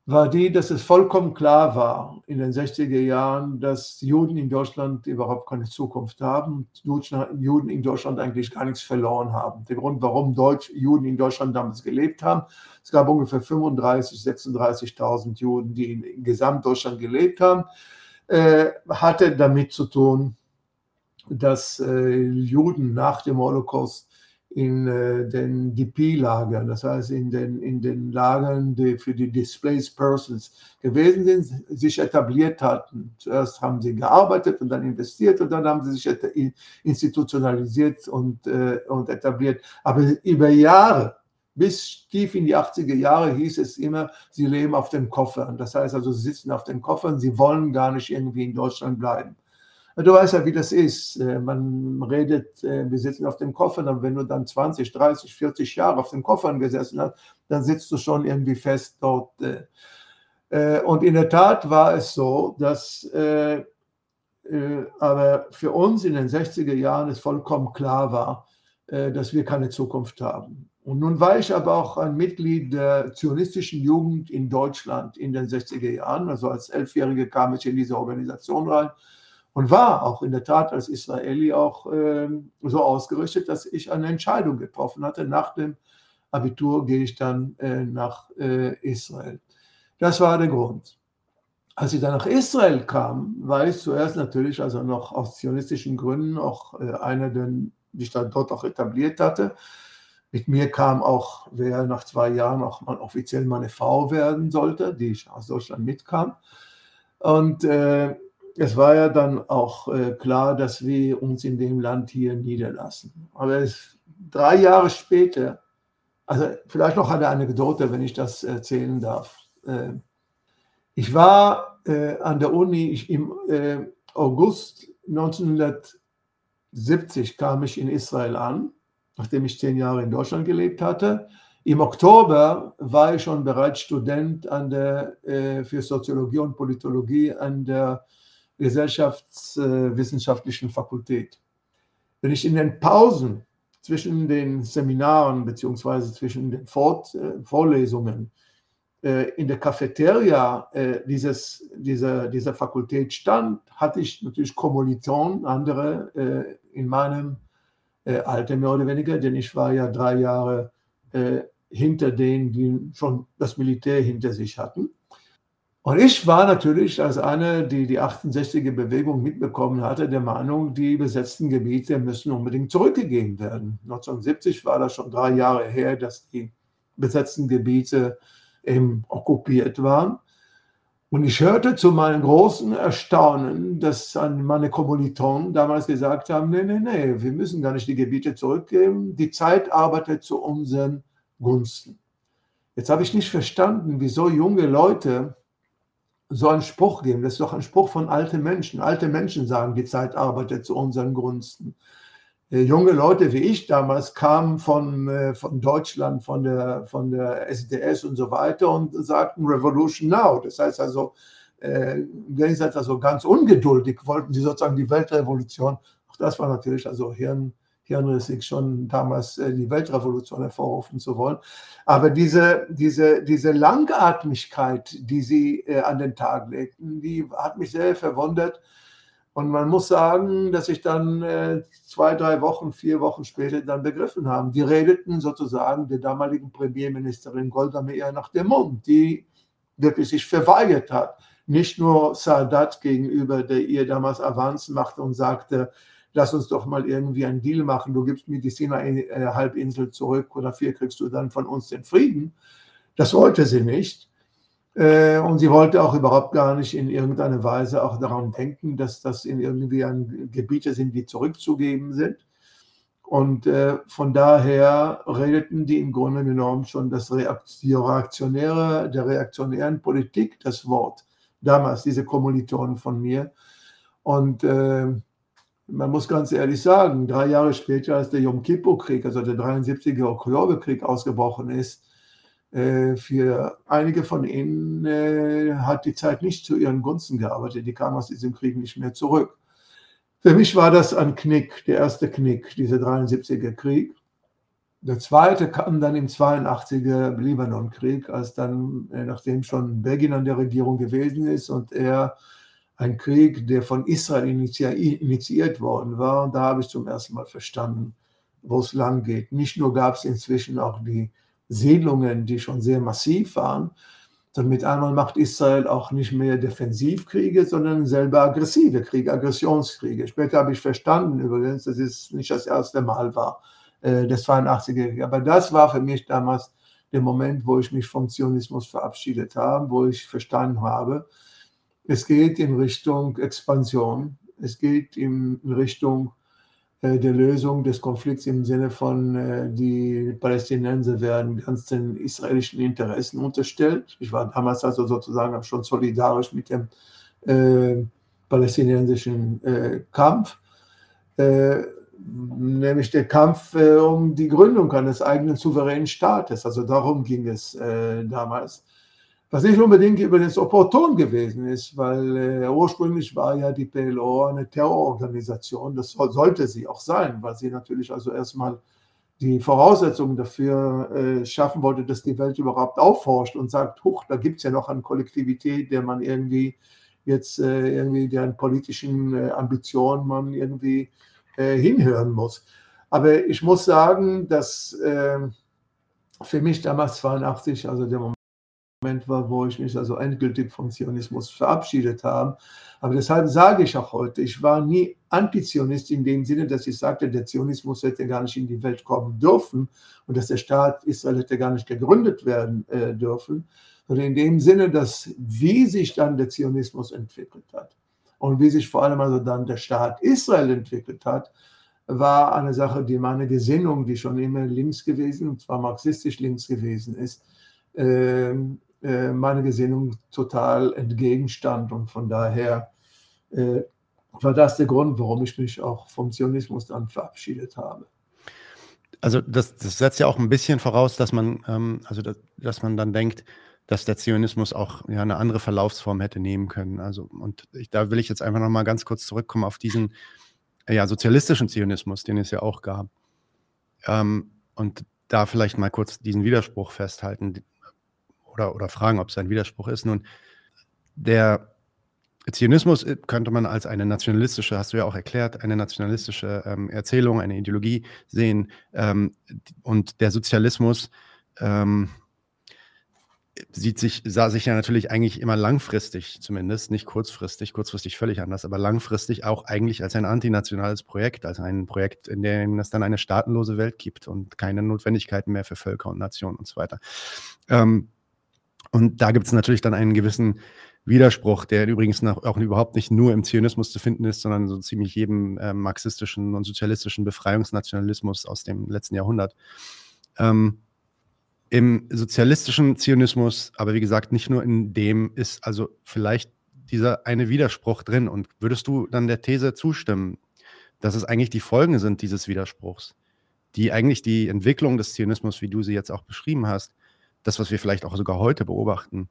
war die, dass es vollkommen klar war in den 60er Jahren, dass Juden in Deutschland überhaupt keine Zukunft haben, Juden in Deutschland eigentlich gar nichts verloren haben. Der Grund, warum Deutsch, Juden in Deutschland damals gelebt haben, es gab ungefähr 35.000, 36.000 Juden, die in Gesamtdeutschland gelebt haben, äh, hatte damit zu tun, dass äh, Juden nach dem Holocaust in äh, den DP-Lagern, das heißt in den, in den Lagern, die für die Displaced Persons gewesen sind, sich etabliert hatten. Zuerst haben sie gearbeitet und dann investiert und dann haben sie sich institutionalisiert und, äh, und etabliert. Aber über Jahre, bis tief in die 80er Jahre hieß es immer, sie leben auf den Koffern. Das heißt also, sie sitzen auf den Koffern, sie wollen gar nicht irgendwie in Deutschland bleiben. Du weißt ja, wie das ist. Äh, man redet, äh, wir sitzen auf dem Koffer, und wenn du dann 20, 30, 40 Jahre auf dem Koffern gesessen hast, dann sitzt du schon irgendwie fest dort. Äh. Und in der Tat war es so, dass aber für uns in den 60er Jahren es vollkommen klar war, dass wir keine Zukunft haben. Und nun war ich aber auch ein Mitglied der zionistischen Jugend in Deutschland in den 60er Jahren. Also als Elfjährige kam ich in diese Organisation rein und war auch in der Tat als Israeli auch äh, so ausgerichtet, dass ich eine Entscheidung getroffen hatte. Nach dem Abitur gehe ich dann äh, nach äh, Israel. Das war der Grund. Als ich dann nach Israel kam, war ich zuerst natürlich, also noch aus zionistischen Gründen, auch äh, einer, den ich dann dort auch etabliert hatte. Mit mir kam auch, wer nach zwei Jahren auch mal offiziell meine Frau werden sollte, die ich aus Deutschland mitkam. Und äh, es war ja dann auch äh, klar, dass wir uns in dem Land hier niederlassen. Aber es, drei Jahre später, also vielleicht noch eine Anekdote, wenn ich das erzählen darf. Äh, ich war äh, an der Uni, im August 1970 kam ich in Israel an, nachdem ich zehn Jahre in Deutschland gelebt hatte. Im Oktober war ich schon bereits Student an der, für Soziologie und Politologie an der Gesellschaftswissenschaftlichen Fakultät. Wenn ich in den Pausen zwischen den Seminaren beziehungsweise zwischen den Fort, äh, Vorlesungen äh, in der Cafeteria äh, dieses, dieser, dieser Fakultät stand, hatte ich natürlich Kommilitonen, andere äh, in meinem äh, Alter mehr oder weniger, denn ich war ja drei Jahre hinter denen, die schon das Militär hinter sich hatten. Und ich war natürlich als eine, die die 68er Bewegung mitbekommen hatte, der Meinung, die besetzten Gebiete müssen unbedingt zurückgegeben werden. 1970 war das schon drei Jahre her, dass die besetzten Gebiete eben okkupiert waren. Und ich hörte zu meinem großen Erstaunen, dass meine Kommilitonen damals gesagt haben, nee, nee, nee, wir müssen gar nicht die Gebiete zurückgeben. Die Zeit arbeitet zu unseren Gunsten. Jetzt habe ich nicht verstanden, wieso junge Leute so einen Spruch geben. Das ist doch ein Spruch von alten Menschen. Alte Menschen sagen, die Zeit arbeitet zu unseren Gunsten. Äh, junge Leute wie ich damals kamen von, äh, von Deutschland, von der, von der SDS und so weiter und sagten Revolution Now. Das heißt also, im Gegensatz also ganz ungeduldig wollten sie sozusagen die Weltrevolution. Auch das war natürlich also Hirn, hirnrissig schon damals äh, die Weltrevolution hervorrufen zu wollen. Aber diese, diese, diese Langatmigkeit, die sie äh, an den Tag legten, die hat mich sehr verwundert. Und man muss sagen, dass sich dann äh, zwei, drei Wochen, vier Wochen später dann begriffen haben. Die redeten sozusagen der damaligen Premierministerin Golda Meir nach dem Mund, die wirklich sich verweigert hat. Nicht nur Sadat gegenüber, der ihr damals Avancen machte und sagte, lass uns doch mal irgendwie einen Deal machen, du gibst mir die Sinai-Halbinsel zurück oder dafür kriegst du dann von uns den Frieden. Das wollte sie nicht. Äh, und sie wollte auch überhaupt gar nicht in irgendeiner Weise auch daran denken, dass das in irgendwie ein Gebiete sind, die zurückzugeben sind. Und äh, von daher redeten die im Grunde genommen schon das Reaktionäre, der reaktionären Politik das Wort. Damals diese Kommilitonen von mir. Und äh, man muss ganz ehrlich sagen, drei Jahre später, als der Yom Kippur-Krieg, also der 73er Oktoberkrieg ausgebrochen ist, äh, für einige von ihnen äh, hat die Zeit nicht zu ihren Gunsten gearbeitet. Die kamen aus diesem Krieg nicht mehr zurück. Für mich war das ein Knick, der erste Knick, dieser 73er Krieg. Der zweite kam dann im 82er Libanon-Krieg, als dann, äh, nachdem schon Begin an der Regierung gewesen ist und er ein Krieg, der von Israel initiiert worden war. Und da habe ich zum ersten Mal verstanden, wo es lang geht. Nicht nur gab es inzwischen auch die Siedlungen, die schon sehr massiv waren. Dann mit einmal macht Israel auch nicht mehr Defensivkriege, sondern selber aggressive Kriege, Aggressionskriege. Später habe ich verstanden übrigens, dass es nicht das erste Mal war, äh, des 82er. Aber das war für mich damals der Moment, wo ich mich vom Zionismus verabschiedet habe, wo ich verstanden habe, es geht in Richtung Expansion, es geht in Richtung äh, der Lösung des Konflikts im Sinne von, äh, die Palästinenser werden ganz den israelischen Interessen unterstellt. Ich war damals also sozusagen schon solidarisch mit dem äh, palästinensischen äh, Kampf, nämlich der Kampf um die Gründung eines eigenen souveränen Staates. Also darum ging es damals. Was nicht unbedingt übrigens opportun gewesen ist, weil äh, ursprünglich war ja die PLO eine Terrororganisation. Das sollte sie auch sein, weil sie natürlich also erstmal die Voraussetzungen dafür äh, schaffen wollte, dass die Welt überhaupt aufforscht und sagt, huch, da gibt es ja noch eine Kollektivität, der man irgendwie jetzt äh, irgendwie deren politischen äh, Ambitionen man irgendwie äh, hinhören muss. Aber ich muss sagen, dass äh, für mich damals 82, also der Moment, Moment war, wo ich mich also endgültig vom Zionismus verabschiedet habe. Aber deshalb sage ich auch heute, ich war nie Antizionist in dem Sinne, dass ich sagte, der Zionismus hätte gar nicht in die Welt kommen dürfen und dass der Staat Israel hätte gar nicht gegründet werden äh, dürfen, sondern in dem Sinne, dass wie sich dann der Zionismus entwickelt hat und wie sich vor allem also dann der Staat Israel entwickelt hat, war eine Sache, die meine Gesinnung, die schon immer links gewesen, und zwar marxistisch links gewesen ist, ähm, äh, meine Gesinnung total entgegenstand. Und von daher äh, war das der Grund, warum ich mich auch vom Zionismus dann verabschiedet habe. Also das, das setzt ja auch ein bisschen voraus, dass man, ähm, also dass, dass, man dann denkt, dass der Zionismus auch ja, eine andere Verlaufsform hätte nehmen können. Also, und ich, da will ich jetzt einfach nochmal ganz kurz zurückkommen auf diesen ja, sozialistischen Zionismus, den es ja auch gab. Ähm, und da vielleicht mal kurz diesen Widerspruch festhalten oder, oder fragen, ob es ein Widerspruch ist. Nun, der Zionismus äh, könnte man als eine nationalistische, hast du ja auch erklärt, eine nationalistische ähm, Erzählung, eine Ideologie sehen. Ähm, und der Sozialismus ähm, sieht sich, sah sich ja natürlich eigentlich immer langfristig zumindest, nicht kurzfristig, kurzfristig völlig anders, aber langfristig auch eigentlich als ein antinationales Projekt, als ein Projekt, in dem es dann eine staatenlose Welt gibt und keine Notwendigkeiten mehr für Völker und Nationen und so weiter. Ähm, und da gibt es natürlich dann einen gewissen Widerspruch, der übrigens noch, auch überhaupt nicht nur im Zionismus zu finden ist, sondern so ziemlich jedem äh, marxistischen und sozialistischen Befreiungsnationalismus aus dem letzten Jahrhundert. Ähm, Im sozialistischen Zionismus, aber wie gesagt, nicht nur in dem, ist also vielleicht dieser eine Widerspruch drin. Und würdest du dann der These zustimmen, dass es eigentlich die Folgen sind dieses Widerspruchs, die eigentlich die Entwicklung des Zionismus, wie du sie jetzt auch beschrieben hast, das, was wir vielleicht auch sogar heute beobachten,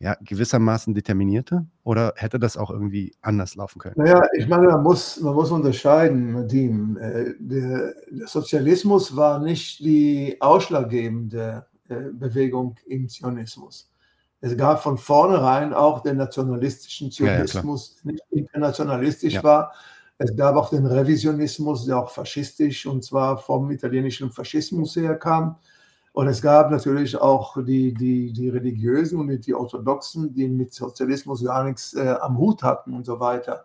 ja, gewissermaßen determinierte? Oder hätte das auch irgendwie anders laufen können? Naja, ich meine, man muss, man muss unterscheiden, Nadim. Äh, der, der Sozialismus war nicht die ausschlaggebende äh, Bewegung im Zionismus. Es gab von vornherein auch den nationalistischen Zionismus, ja, ja, der nicht internationalistisch ja. war. Es gab auch den Revisionismus, der auch faschistisch und zwar vom italienischen Faschismus herkam. Und es gab natürlich auch die, die, die Religiösen und die Orthodoxen, die mit Sozialismus gar nichts äh, am Hut hatten und so weiter.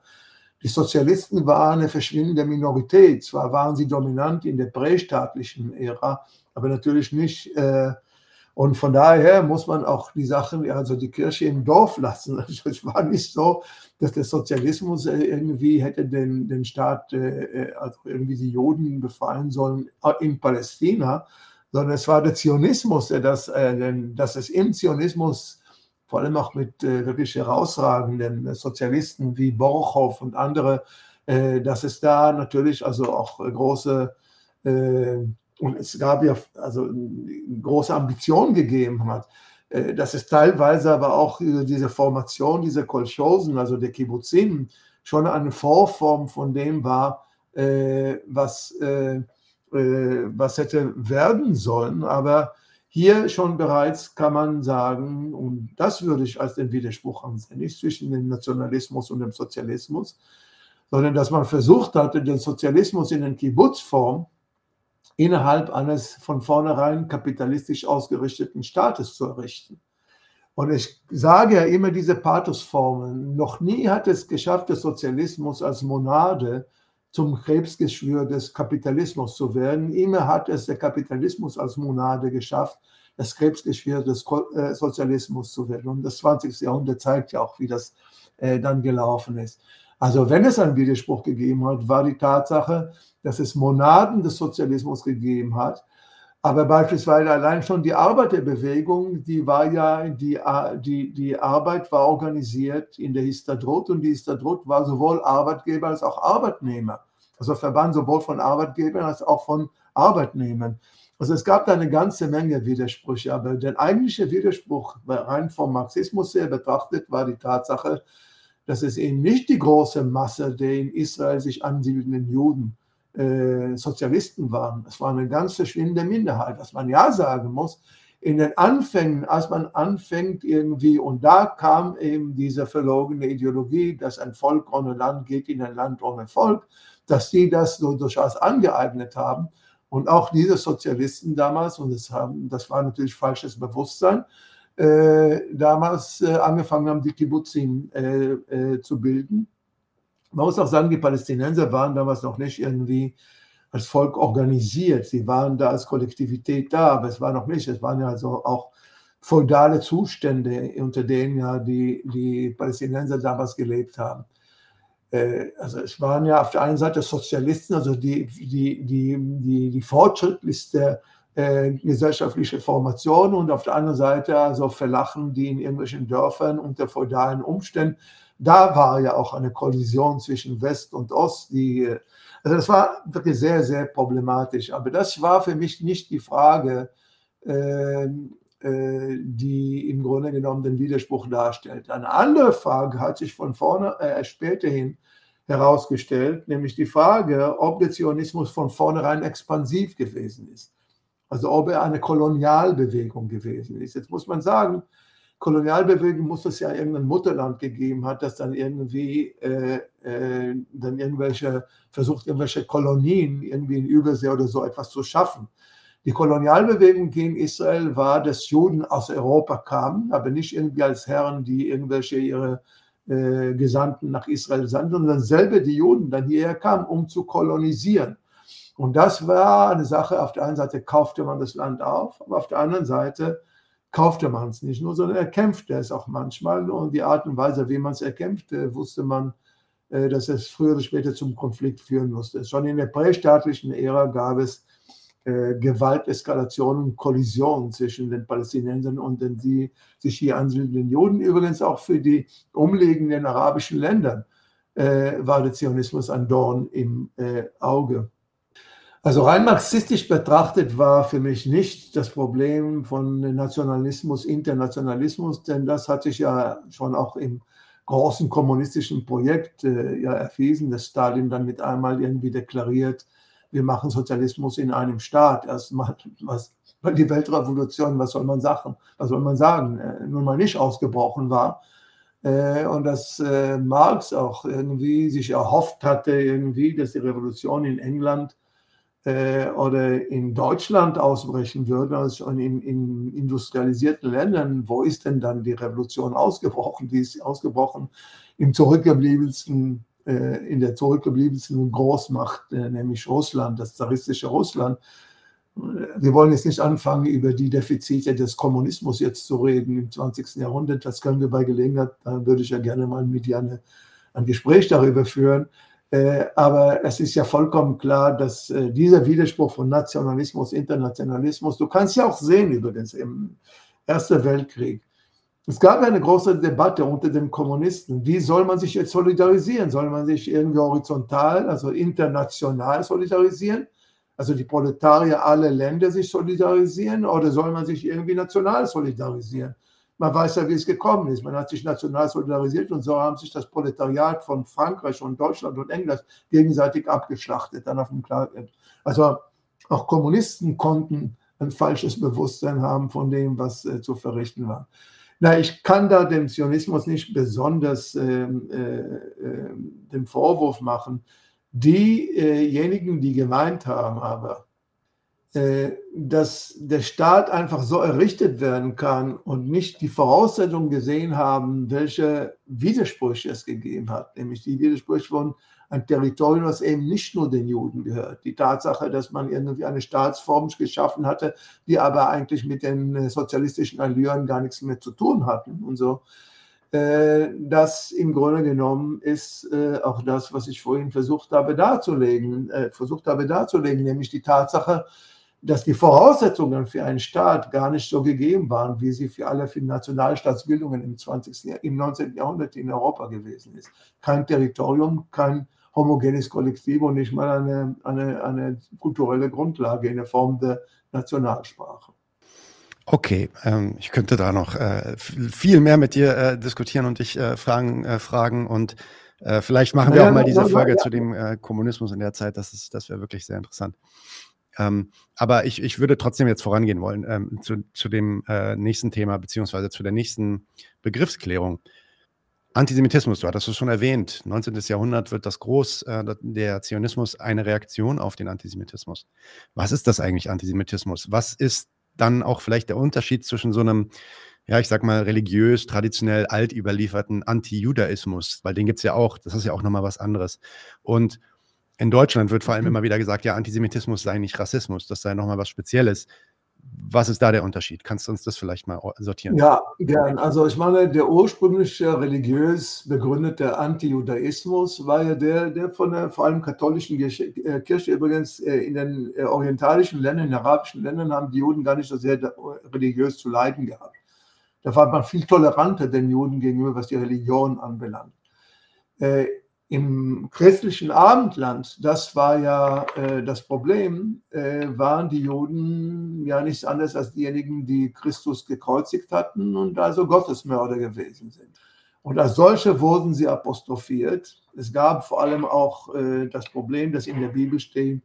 Die Sozialisten waren eine verschwindende Minorität. Zwar waren sie dominant in der prästaatlichen Ära, aber natürlich nicht. Äh, und von daher muss man auch die Sachen, also die Kirche im Dorf lassen. <laughs> Also es war nicht so, dass der Sozialismus äh, irgendwie hätte den, den Staat, äh, also irgendwie die Juden befallen sollen in Palästina, sondern es war der Zionismus, der das, äh, dass es im Zionismus, vor allem auch mit äh, wirklich herausragenden Sozialisten wie Borchow und andere, äh, dass es da natürlich also auch große und es gab ja also große Ambitionen gegeben hat, dass es teilweise aber auch diese Formation dieser Kolchosen, also der Kibbutzim, schon eine Vorform von dem war, was äh, was hätte werden sollen. Aber hier schon bereits kann man sagen, und das würde ich als den Widerspruch ansehen, nicht zwischen dem Nationalismus und dem Sozialismus, sondern dass man versucht hatte, den Sozialismus in den Kibbutzform innerhalb eines von vornherein kapitalistisch ausgerichteten Staates zu errichten. Und ich sage ja immer diese Pathosformen. Noch nie hat es geschafft, der Sozialismus als Monade zum Krebsgeschwür des Kapitalismus zu werden. Immer hat es der Kapitalismus als Monade geschafft, das Krebsgeschwür des äh, Sozialismus zu werden. Und das 20. Jahrhundert zeigt ja auch, wie das äh, dann gelaufen ist. Also wenn es einen Widerspruch gegeben hat, war die Tatsache, dass es Monaden des Sozialismus gegeben hat, aber beispielsweise allein schon die Arbeiterbewegung, die war ja, die, die, die Arbeit war organisiert in der Histadrut und die Histadrut war sowohl Arbeitgeber als auch Arbeitnehmer. Also Verband sowohl von Arbeitgebern als auch von Arbeitnehmern. Also es gab da eine ganze Menge Widersprüche, aber der eigentliche Widerspruch rein vom Marxismus her betrachtet war die Tatsache, dass es eben nicht die große Masse der in Israel sich ansiedelnden Juden äh, Sozialisten waren. Es war eine ganz verschwindende Minderheit. Was man ja sagen muss, in den Anfängen, als man anfängt irgendwie, und da kam eben diese verlogene Ideologie, dass ein Volk ohne Land geht in ein Land ohne Volk, dass die das so durchaus angeeignet haben. Und auch diese Sozialisten damals, und das, haben, das war natürlich falsches Bewusstsein, äh, damals äh, angefangen haben, die Kibbutzim äh, äh zu bilden. Man muss auch sagen, die Palästinenser waren damals noch nicht irgendwie als Volk organisiert. Sie waren da als Kollektivität da, aber es war noch nicht. Es waren ja also auch feudale Zustände, unter denen ja die, die Palästinenser damals gelebt haben. Äh, also es waren ja auf der einen Seite Sozialisten, also die, die, die, die, die fortschrittlichste äh, gesellschaftliche Formation und auf der anderen Seite also Verlachen, die in irgendwelchen Dörfern unter feudalen Umständen da war ja auch eine Kollision zwischen West und Ost, die, also das war wirklich sehr, sehr problematisch. Aber das war für mich nicht die Frage, äh, äh, die im Grunde genommen den Widerspruch darstellt. Eine andere Frage hat sich von vorne, äh, späterhin herausgestellt, nämlich die Frage, ob der Zionismus von vornherein expansiv gewesen ist. Also ob er eine Kolonialbewegung gewesen ist. Jetzt muss man sagen, Kolonialbewegung muss es ja irgendein Mutterland gegeben hat, das dann irgendwie äh, äh, dann irgendwelche versucht, irgendwelche Kolonien irgendwie in Übersee oder so etwas zu schaffen. Die Kolonialbewegung gegen Israel war, dass Juden aus Europa kamen, aber nicht irgendwie als Herren, die irgendwelche ihre äh, Gesandten nach Israel sandten, sondern selber die Juden dann hierher kamen, um zu kolonisieren. Und das war eine Sache, auf der einen Seite kaufte man das Land auf, aber auf der anderen Seite kaufte man es nicht nur, sondern er kämpfte es auch manchmal. Und die Art und Weise, wie man es erkämpfte, wusste man, äh, dass es früher oder später zum Konflikt führen musste. Schon in der prästaatlichen Ära gab es äh, Gewalteskalationen Kollisionen zwischen den Palästinensern und den die sich hier ansiedelnden Juden. Übrigens auch für die umliegenden arabischen Länder äh, war der Zionismus ein Dorn im Auge. Also rein marxistisch betrachtet war für mich nicht das Problem von Nationalismus, Internationalismus, denn das hat sich ja schon auch im großen kommunistischen Projekt äh, ja erwiesen, dass Stalin dann mit einmal irgendwie deklariert, wir machen Sozialismus in einem Staat. Erstmal, was die Weltrevolution, was soll man sagen, was soll man sagen, äh, nun mal nicht ausgebrochen war. Äh, und dass äh, Marx auch irgendwie sich erhofft hatte, irgendwie, dass die Revolution in England oder in Deutschland ausbrechen würde, also in, in industrialisierten Ländern. Wo ist denn dann die Revolution ausgebrochen? Die ist ausgebrochen im zurückgebliebensten in der zurückgebliebensten Großmacht, nämlich Russland, das zaristische Russland wir wollen jetzt nicht anfangen, über die Defizite des Kommunismus jetzt zu reden im 20. Jahrhundert. Das können wir bei Gelegenheit, da würde ich ja gerne mal mit eine, ein Gespräch darüber führen. Äh, aber es ist ja vollkommen klar, dass äh, dieser Widerspruch von Nationalismus, Internationalismus, du kannst ja auch sehen übrigens im Ersten Weltkrieg, es gab eine große Debatte unter den Kommunisten. Wie soll man sich jetzt solidarisieren? Soll man sich irgendwie horizontal, also international solidarisieren? also die Proletarier aller Länder sich solidarisieren oder soll man sich irgendwie national solidarisieren? Man weiß ja, wie es gekommen ist. Man hat sich national solidarisiert und so haben sich das Proletariat von Frankreich und Deutschland und England gegenseitig abgeschlachtet. Dann auf dem also auch Kommunisten konnten ein falsches Bewusstsein haben von dem, was äh, zu verrichten war. Na, ich kann da dem Zionismus nicht besonders äh, äh, den Vorwurf machen, diejenigen, die gemeint haben, aber dass der Staat einfach so errichtet werden kann und nicht die Voraussetzungen gesehen haben, welche Widersprüche es gegeben hat, nämlich die Widersprüche von ein Territorium, das eben nicht nur den Juden gehört. Die Tatsache, dass man irgendwie eine Staatsform geschaffen hatte, die aber eigentlich mit den äh, sozialistischen Allüren gar nichts mehr zu tun hatten und so. Äh, das im Grunde genommen ist äh, auch das, was ich vorhin versucht habe darzulegen, äh, versucht habe darzulegen, nämlich die Tatsache, dass die Voraussetzungen für einen Staat gar nicht so gegeben waren, wie sie für alle für Nationalstaatsbildungen im 20. im 19. Jahrhundert in Europa gewesen ist. Kein Territorium, kein homogenes Kollektiv und nicht mal eine, eine, eine kulturelle Grundlage in der Form der Nationalsprache. Okay, ähm, ich könnte da noch äh, viel mehr mit dir äh, diskutieren und dich äh, fragen, äh, fragen und äh, vielleicht machen wir ja, auch mal diese Folge ja. zu dem äh, Kommunismus in der Zeit. Das ist, das wäre wirklich sehr interessant. Ähm, aber ich, ich würde trotzdem jetzt vorangehen wollen ähm, zu, zu dem nächsten Thema beziehungsweise zu der nächsten Begriffsklärung. Antisemitismus, du hattest es schon erwähnt. 19. Jahrhundert wird das groß, der Zionismus eine Reaktion auf den Antisemitismus. Was ist das eigentlich Antisemitismus? Was ist dann auch vielleicht der Unterschied zwischen so einem, ja, ich sag mal, religiös, traditionell alt überlieferten Anti-Judaismus, weil den gibt es ja auch, das ist ja auch nochmal was anderes. Und in Deutschland wird vor allem mhm. immer wieder gesagt, ja, Antisemitismus sei nicht Rassismus, das sei nochmal was Spezielles. Was ist da der Unterschied? Kannst du uns das vielleicht mal sortieren? Ja, gern. Also ich meine, der ursprüngliche religiös begründete Antijudaismus war ja der, der von der vor allem katholischen äh, Kirche übrigens äh, in den äh, orientalischen Ländern, in den arabischen Ländern haben die Juden gar nicht so sehr religiös zu leiden gehabt. Da war man viel toleranter den Juden gegenüber, was die Religion anbelangt im christlichen Abendland, das war ja äh, das Problem, äh, waren die Juden ja nichts anderes als diejenigen, die Christus gekreuzigt hatten und also Gottesmörder gewesen sind. Und als solche wurden sie apostrophiert. Es gab vor allem auch äh, das Problem, das in der Bibel steht,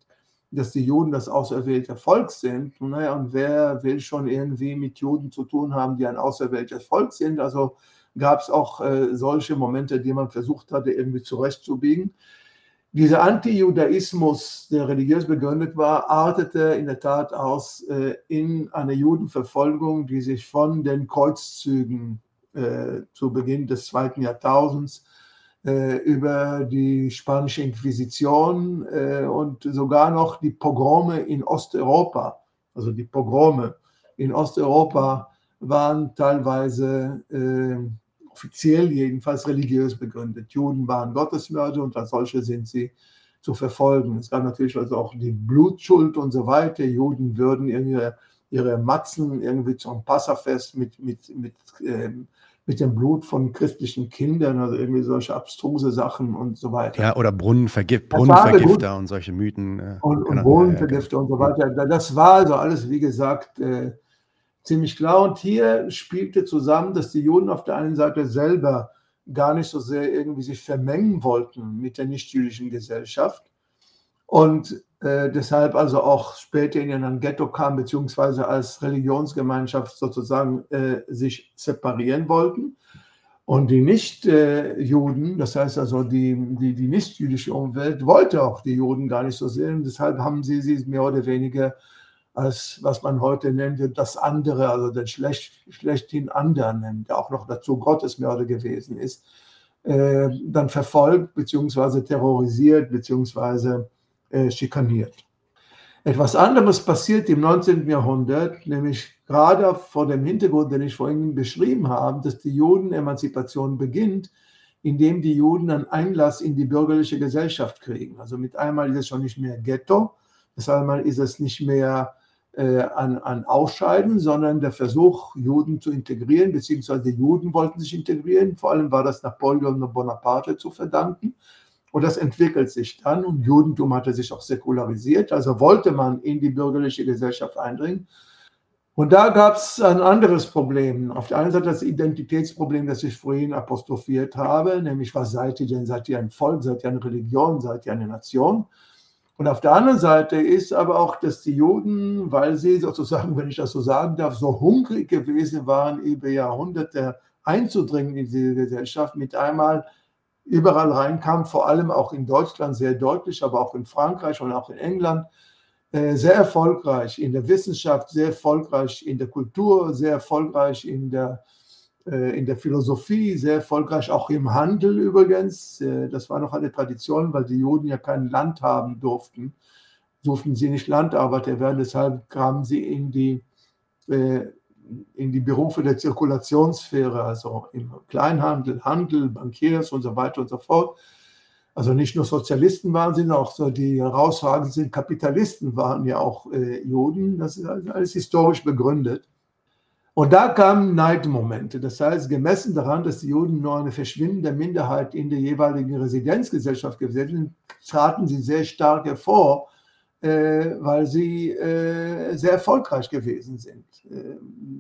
dass die Juden das auserwählte Volk sind. Und, naja, und wer will schon irgendwie mit Juden zu tun haben, die ein auserwähltes Volk sind? Also gab es auch äh, solche Momente, die man versucht hatte, irgendwie zurechtzubiegen. Dieser Anti-Judaismus, der religiös begründet war, artete in der Tat aus äh, in eine Judenverfolgung, die sich von den Kreuzzügen äh, zu Beginn des zweiten Jahrtausends äh, über die spanische Inquisition äh, und sogar noch die Pogrome in Osteuropa, also die Pogrome in Osteuropa waren teilweise äh, offiziell jedenfalls religiös begründet. Juden waren Gottesmörder und als solche sind sie zu verfolgen. Es gab natürlich also auch die Blutschuld und so weiter. Juden würden ihre, ihre Matzen irgendwie zum Passafest mit, mit, mit, ähm, mit dem Blut von christlichen Kindern, also irgendwie solche abstruse Sachen und so weiter. Ja, oder Brunnenvergif Brunnenvergifter und solche Mythen. Äh, und, und genau. Brunnenvergifter ja, und so weiter. Das war also alles, wie gesagt, äh, ziemlich klar. Und hier spielte zusammen, dass die Juden auf der einen Seite selber gar nicht so sehr irgendwie sich vermengen wollten mit der nichtjüdischen Gesellschaft und äh, deshalb also auch später in ein Ghetto kam, beziehungsweise als Religionsgemeinschaft sozusagen äh, sich separieren wollten. Und die Nicht-Juden, das heißt also die, die, die nicht-jüdische Umwelt, wollte auch die Juden gar nicht so sehen. Deshalb haben sie sie mehr oder weniger als, was man heute nennt, das andere, also den schlecht, schlechthin anderen, der auch noch dazu Gottesmörder gewesen ist, äh, dann verfolgt, beziehungsweise terrorisiert, beziehungsweise äh, schikaniert. Etwas anderes passiert im 19. Jahrhundert, nämlich gerade vor dem Hintergrund, den ich vorhin beschrieben habe, dass die Judenemanzipation beginnt, indem die Juden einen Einlass in die bürgerliche Gesellschaft kriegen. Also mit einmal ist es schon nicht mehr Ghetto, das einmal ist es nicht mehr äh, ein, ein Ausscheiden, sondern der Versuch, Juden zu integrieren, beziehungsweise Juden wollten sich integrieren. Vor allem war das Napoleon und Bonaparte zu verdanken. Und das entwickelt sich dann und Judentum hatte sich auch säkularisiert, also wollte man in die bürgerliche Gesellschaft eindringen. Und da gab es ein anderes Problem. Auf der einen Seite das Identitätsproblem, das ich vorhin apostrophiert habe, nämlich was seid ihr denn? Seid ihr ein Volk? Seid ihr eine Religion? Seid ihr eine Nation? Und auf der anderen Seite ist aber auch, dass die Juden, weil sie sozusagen, wenn ich das so sagen darf, so hungrig gewesen waren, über Jahrhunderte einzudringen in diese Gesellschaft, mit einmal überall reinkam, vor allem auch in Deutschland sehr deutlich, aber auch in Frankreich und auch in England, äh, sehr erfolgreich in der Wissenschaft, sehr erfolgreich in der Kultur, sehr erfolgreich in der, in der Philosophie, sehr erfolgreich auch im Handel übrigens. Äh, das war noch eine Tradition, weil die Juden ja kein Land haben durften, durften sie nicht Landarbeiter werden, deshalb kamen sie in die in die Berufe der Zirkulationssphäre, also im Kleinhandel, Handel, Bankiers und so weiter und so fort. Also nicht nur Sozialisten waren sie, auch so die herausragend sind Kapitalisten waren ja auch äh, Juden. Das ist alles historisch begründet. Und da kamen Neidmomente. Das heißt, gemessen daran, dass die Juden nur eine verschwindende Minderheit in der jeweiligen Residenzgesellschaft gewesen sind, traten sie sehr stark hervor äh, weil sie äh, sehr erfolgreich gewesen sind. Äh,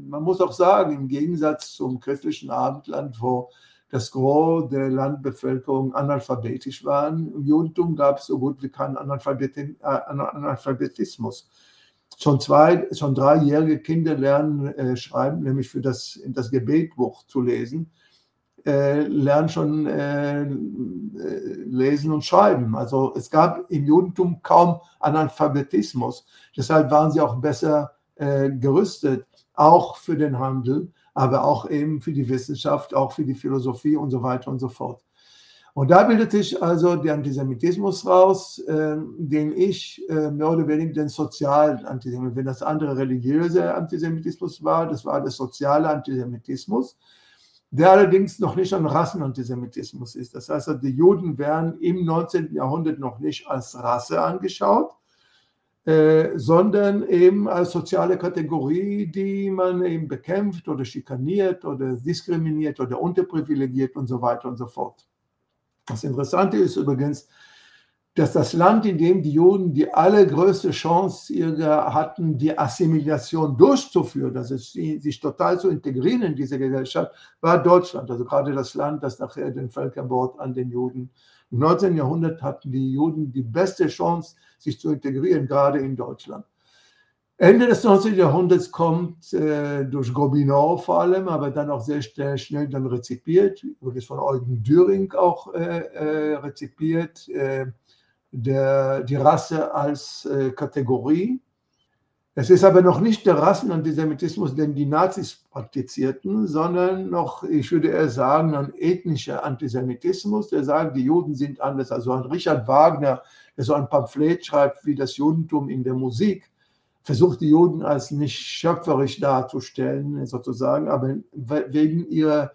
man muss auch sagen, im Gegensatz zum christlichen Abendland, wo das Gros der Landbevölkerung analphabetisch waren, im Judentum gab es so gut wie keinen Analphabetismus. Schon, zwei, schon dreijährige Kinder lernen schreiben, nämlich für das, das Gebetbuch zu lesen äh, lernen schon äh, lesen und schreiben. Also es gab im Judentum kaum Analphabetismus. Deshalb waren sie auch besser äh, gerüstet, auch für den Handel, aber auch eben für die Wissenschaft, auch für die Philosophie und so weiter und so fort. Und da bildet sich also der Antisemitismus raus, äh, den ich äh, mehr oder weniger den sozialen Antisemitismus, wenn das andere religiöse Antisemitismus war, das war der soziale Antisemitismus der allerdings noch nicht ein Rassenantisemitismus ist. Das heißt, die Juden werden im 19. Jahrhundert noch nicht als Rasse angeschaut, äh, sondern eben als soziale Kategorie, die man eben bekämpft oder schikaniert oder diskriminiert oder unterprivilegiert und so weiter und so fort. Das Interessante ist übrigens, dass das Land, in dem die Juden die allergrößte Chance hatten, die Assimilation durchzuführen, also sich total zu integrieren in diese Gesellschaft, war Deutschland. Also gerade das Land, das nachher den Völkermord an den Juden. Im 19. Jahrhundert hatten die Juden die beste Chance, sich zu integrieren, gerade in Deutschland. Ende des 19. Jahrhunderts kommt äh, durch Gobineau vor allem, aber dann auch sehr schnell, dann rezipiert, wurde von Eugen Düring auch äh, äh, rezipiert, äh, der, die Rasse als äh, Kategorie. Es ist aber noch nicht der Rassenantisemitismus, den die Nazis praktizierten, sondern noch, ich würde eher sagen, ein ethnischer Antisemitismus, der sagt, die Juden sind anders. Also ein Richard Wagner, der so ein Pamphlet schreibt wie das Judentum in der Musik, versucht die Juden als nicht schöpferisch darzustellen, sozusagen, aber wegen ihrer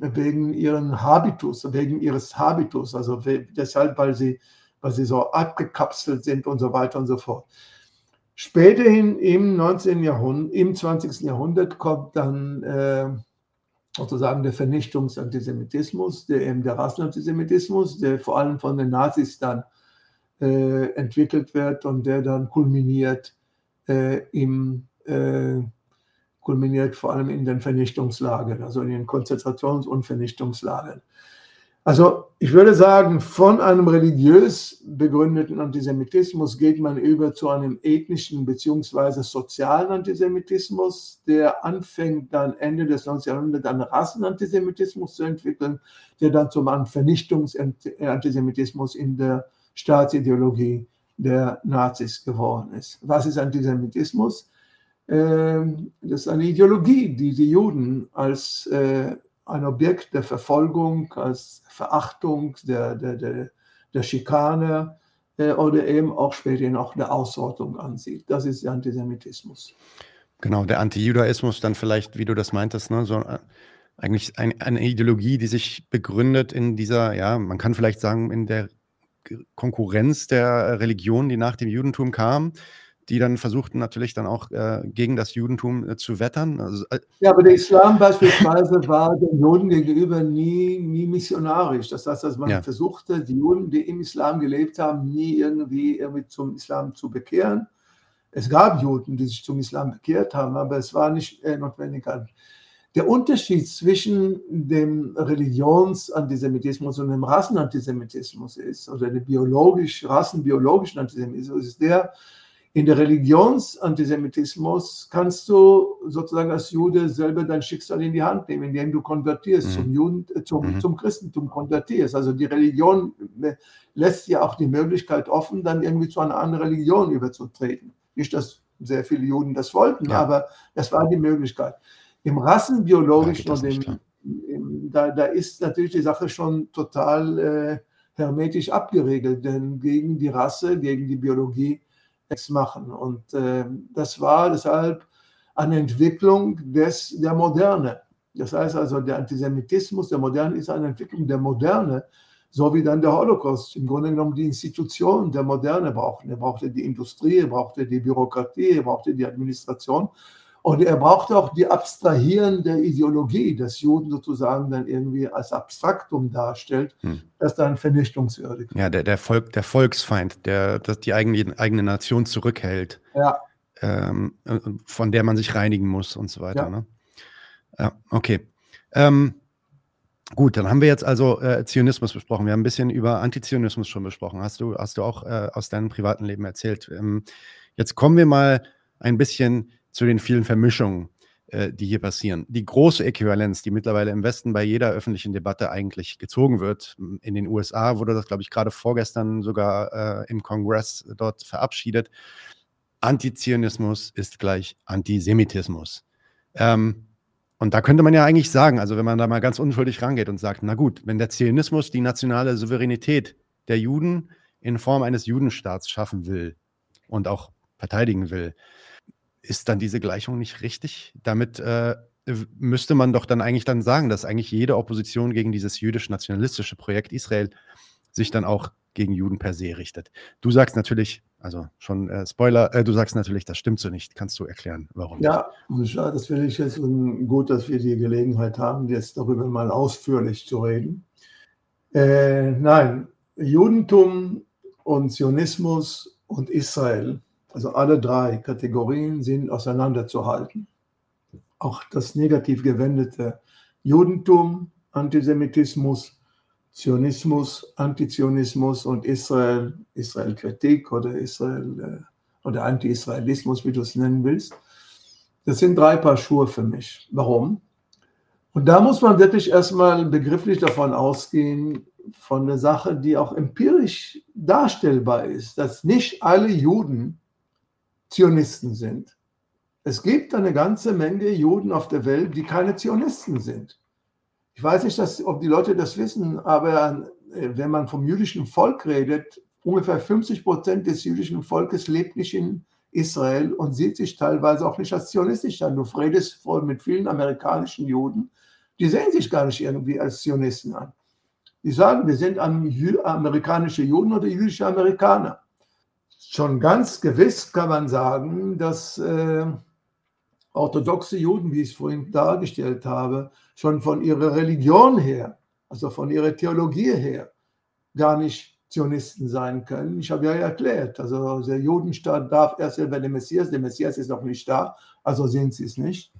wegen ihren Habitus, wegen ihres Habitus, also deshalb, weil sie weil sie so abgekapselt sind und so weiter und so fort. Späterhin im 19. Jahrhundert, im 20. Jahrhundert kommt dann äh, sozusagen der Vernichtungsantisemitismus, der eben der Rassenantisemitismus, der vor allem von den Nazis dann äh, entwickelt wird und der dann kulminiert äh, im äh, kulminiert vor allem in den Vernichtungslagern, also in den Konzentrations- und Vernichtungslagern. Also ich würde sagen, von einem religiös begründeten Antisemitismus geht man über zu einem ethnischen bzw. sozialen Antisemitismus, der anfängt dann Ende des 19. Jahrhunderts einen Rassenantisemitismus zu entwickeln, der dann zum Vernichtungsantisemitismus in der Staatsideologie der Nazis geworden ist. Was ist Antisemitismus? Ähm, das ist eine Ideologie, die die Juden als äh, ein Objekt der Verfolgung, als Verachtung, der, der, der, der Schikane äh, oder eben auch später noch der Ausrottung ansieht. Das ist der Antisemitismus. Genau, der Antijudaismus dann vielleicht, wie du das meintest, ne, so äh, eigentlich ein, eine Ideologie, die sich begründet in dieser, ja, man kann vielleicht sagen, in der Konkurrenz der Religion, die nach dem Judentum kam, die dann versuchten natürlich dann auch äh, gegen das Judentum äh, zu wettern. Also, äh ja, aber der Islam beispielsweise war den Juden gegenüber nie, nie missionarisch. Das heißt, dass man ja. versuchte, die Juden, die im Islam gelebt haben, nie irgendwie, irgendwie zum Islam zu bekehren. Es gab Juden, die sich zum Islam bekehrt haben, aber es war nicht äh, notwendig. Der Unterschied zwischen dem Religionsantisemitismus und dem Rassenantisemitismus ist, oder dem biologisch, rassenbiologischen Antisemitismus, ist der, in der Religionsantisemitismus kannst du sozusagen als Jude selber dein Schicksal in die Hand nehmen, indem du konvertierst, mhm. zum, Juden, äh, zum, mhm. zum Christentum konvertierst. Also die Religion äh, lässt dir auch die Möglichkeit offen, dann irgendwie zu einer anderen Religion überzutreten. Nicht, dass sehr viele Juden das wollten, ja. aber das war die Möglichkeit. Im rassenbiologischen und im, im, da, da, ist natürlich die Sache schon total äh, hermetisch abgeregelt, denn gegen die Rasse, gegen die Biologie nichts machen. Und äh, das war deshalb eine Entwicklung des, der Moderne. Das heißt also, der Antisemitismus der Moderne ist eine Entwicklung der Moderne, so wie dann der Holocaust im Grunde genommen die Institutionen der Moderne brauchten. Er brauchte die Industrie, er brauchte die Bürokratie, er brauchte die Administration. Und er brauchte auch die abstrahierende Ideologie, dass Juden sozusagen dann irgendwie als Abstraktum darstellt, hm. das dann vernichtungswürdig Ja, der, der, Volk, der Volksfeind, der das die eigene, eigene Nation zurückhält, ja. ähm, von der man sich reinigen muss und so weiter. Ja, ne? ja okay. Ähm, gut, dann haben wir jetzt also äh, Zionismus besprochen. Wir haben ein bisschen über Antizionismus schon besprochen. Hast du, hast du auch äh, aus deinem privaten Leben erzählt. Ähm, jetzt kommen wir mal ein bisschen zu den vielen Vermischungen, äh, die hier passieren. Die große Äquivalenz, die mittlerweile im Westen bei jeder öffentlichen Debatte eigentlich gezogen wird. In den USA wurde das, glaube ich, gerade vorgestern sogar äh, im Kongress dort verabschiedet. Antizionismus ist gleich Antisemitismus. Ähm, und da könnte man ja eigentlich sagen, also wenn man da mal ganz unschuldig rangeht und sagt, na gut, wenn der Zionismus die nationale Souveränität der Juden in Form eines Judenstaats schaffen will und auch verteidigen will, ist dann diese Gleichung nicht richtig? Damit äh, müsste man doch dann eigentlich dann sagen, dass eigentlich jede Opposition gegen dieses jüdisch-nationalistische Projekt Israel sich dann auch gegen Juden per se richtet. Du sagst natürlich, also schon äh, Spoiler, äh, du sagst natürlich, das stimmt so nicht. Kannst du erklären, warum? Ja, nicht? das finde ich jetzt gut, dass wir die Gelegenheit haben, jetzt darüber mal ausführlich zu reden. Äh, nein, Judentum und Zionismus und Israel also alle drei Kategorien sind auseinanderzuhalten. Auch das negativ gewendete Judentum, Antisemitismus, Zionismus, Antizionismus und Israel, Israel-Kritik oder Israel äh, oder Anti-Israelismus, wie du es nennen willst. Das sind drei Paar Schuhe für mich. Warum? Und da muss man wirklich erstmal begrifflich davon ausgehen, von der Sache, die auch empirisch darstellbar ist, dass nicht alle Juden Zionisten sind. Es gibt eine ganze Menge Juden auf der Welt, die keine Zionisten sind. Ich weiß nicht, dass, ob die Leute das wissen, aber äh, wenn man vom jüdischen Volk redet, ungefähr 50 Prozent des jüdischen Volkes lebt nicht in Israel und sieht sich teilweise auch nicht als zionistisch an. Du redest mit vielen amerikanischen Juden, die sehen sich gar nicht irgendwie als Zionisten an. Die sagen, wir sind amerikanische Juden oder jüdische Amerikaner schon ganz gewiss kann man sagen, dass äh, orthodoxe Juden, wie ich es vorhin dargestellt habe, schon von ihrer Religion her, also von ihrer Theologie her, gar nicht Zionisten sein können. Ich habe ja erklärt, also der Judenstaat darf erst bei dem Messias, der Messias ist noch nicht da, also sind sie es nicht.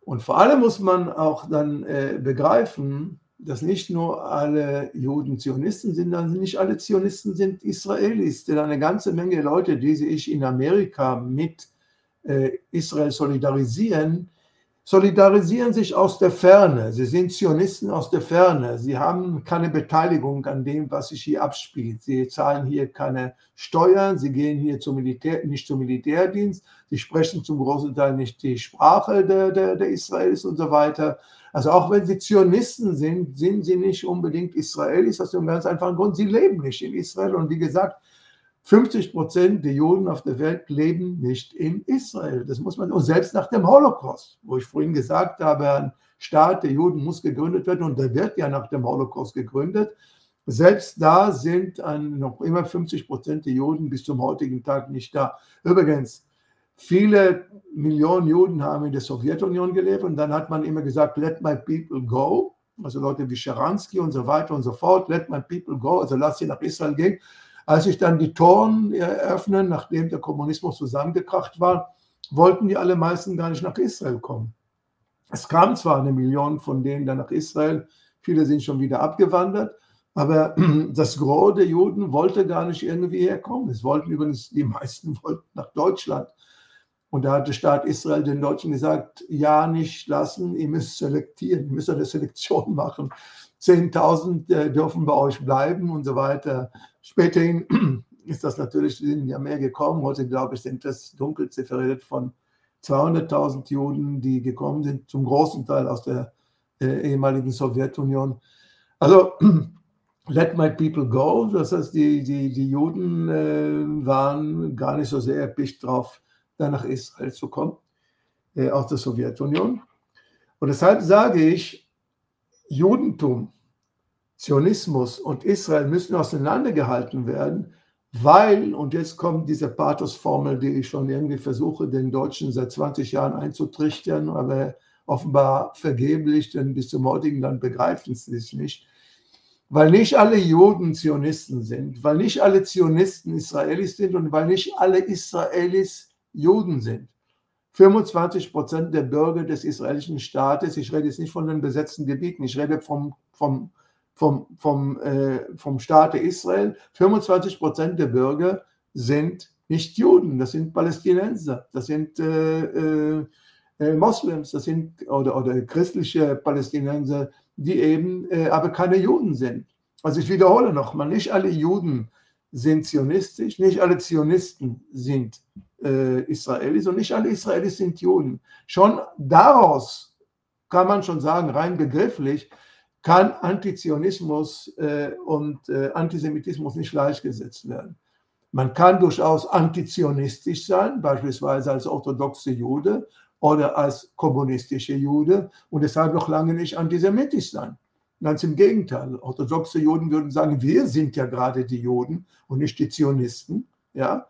Und vor allem muss man auch dann äh, begreifen, dass nicht nur alle Juden Zionisten sind, sondern nicht alle Zionisten sind Israelis. Denn eine ganze Menge Leute, die sich in Amerika mit äh, Israel solidarisieren, solidarisieren sich aus der Ferne. Sie sind Zionisten aus der Ferne. Sie haben keine Beteiligung an dem, was sich hier abspielt. Sie zahlen hier keine Steuern. Sie gehen hier zum Militär, nicht zum Militärdienst. Sie sprechen zum großen Teil nicht die Sprache der, der, der Israelis und so weiter. Also auch wenn sie Zionisten sind, sind sie nicht unbedingt Israelis aus dem ganz einfachen Grund, sie leben nicht in Israel. Und wie gesagt, 50 Prozent der Juden auf der Welt leben nicht in Israel. Das muss man, und selbst nach dem Holocaust, wo ich vorhin gesagt habe, ein Staat der Juden muss gegründet werden und der wird ja nach dem Holocaust gegründet. Selbst da sind noch immer 50 Prozent der Juden bis zum heutigen Tag nicht da. Übrigens, viele Millionen Juden haben in der Sowjetunion gelebt und dann hat man immer gesagt, let my people go. Also Leute wie Sharansky und so weiter und so fort, let my people go, also lass sie nach Israel gehen. Als sich dann die Toren eröffnen, nachdem der Kommunismus zusammengekracht war, wollten die allermeisten gar nicht nach Israel kommen. Es kam zwar eine Million von denen dann nach Israel, viele sind schon wieder abgewandert, aber <clears throat> das Gros der Juden wollte gar nicht irgendwie herkommen. Es wollten übrigens, die meisten <laughs> wollten nach Deutschland. Und da hat der Staat Israel den Deutschen gesagt, ja, nicht lassen, ihr müsst selektieren, ihr müsst eine Selektion machen. 10.000 äh, dürfen bei euch bleiben und so weiter. Späterhin <clears throat> ist das natürlich, sind ja mehr gekommen. Heute, glaube ich, sind das dunkel zifferiert von 200.000 Juden, die gekommen sind, zum großen Teil aus der äh, ehemaligen Sowjetunion. Also, <clears throat> let my people go. Das heißt, die, die, die Juden äh, waren gar nicht so sehr erpicht drauf, dann nach Israel zu kommen, äh, aus der Sowjetunion. Und deshalb sage ich, Judentum, Zionismus und Israel müssen auseinandergehalten werden, weil, und jetzt kommt diese Pathos-Formel, die ich schon irgendwie versuche, den Deutschen seit 20 Jahren einzutrichtern, aber offenbar vergeblich, denn bis zum heutigen Land begreifen sie es nicht, weil nicht alle Juden Zionisten sind, weil nicht alle Zionisten Israelis sind und weil nicht alle Israelis Juden sind. 25 Prozent der Bürger des israelischen Staates, ich rede jetzt nicht von den besetzten Gebieten, ich rede vom, vom, vom, vom, äh, vom Staate Israel, 25 Prozent der Bürger sind nicht Juden, das sind Palästinenser, das sind äh, äh, äh Moslems, das sind oder, oder christliche Palästinenser, die eben äh, aber keine Juden sind. Also ich wiederhole nochmal, nicht alle Juden sind zionistisch, nicht alle Zionisten sind äh, Israelis und nicht alle Israelis sind Juden. Schon daraus kann man schon sagen, rein begrifflich, kann Antizionismus äh, und äh, Antisemitismus nicht gleichgesetzt werden. Man kann durchaus antizionistisch sein, beispielsweise als orthodoxe Jude oder als kommunistische Jude und deshalb noch lange nicht antisemitisch sein. Ganz im Gegenteil. Orthodoxe Juden würden sagen, wir sind ja gerade die Juden und nicht die Zionisten. Ja?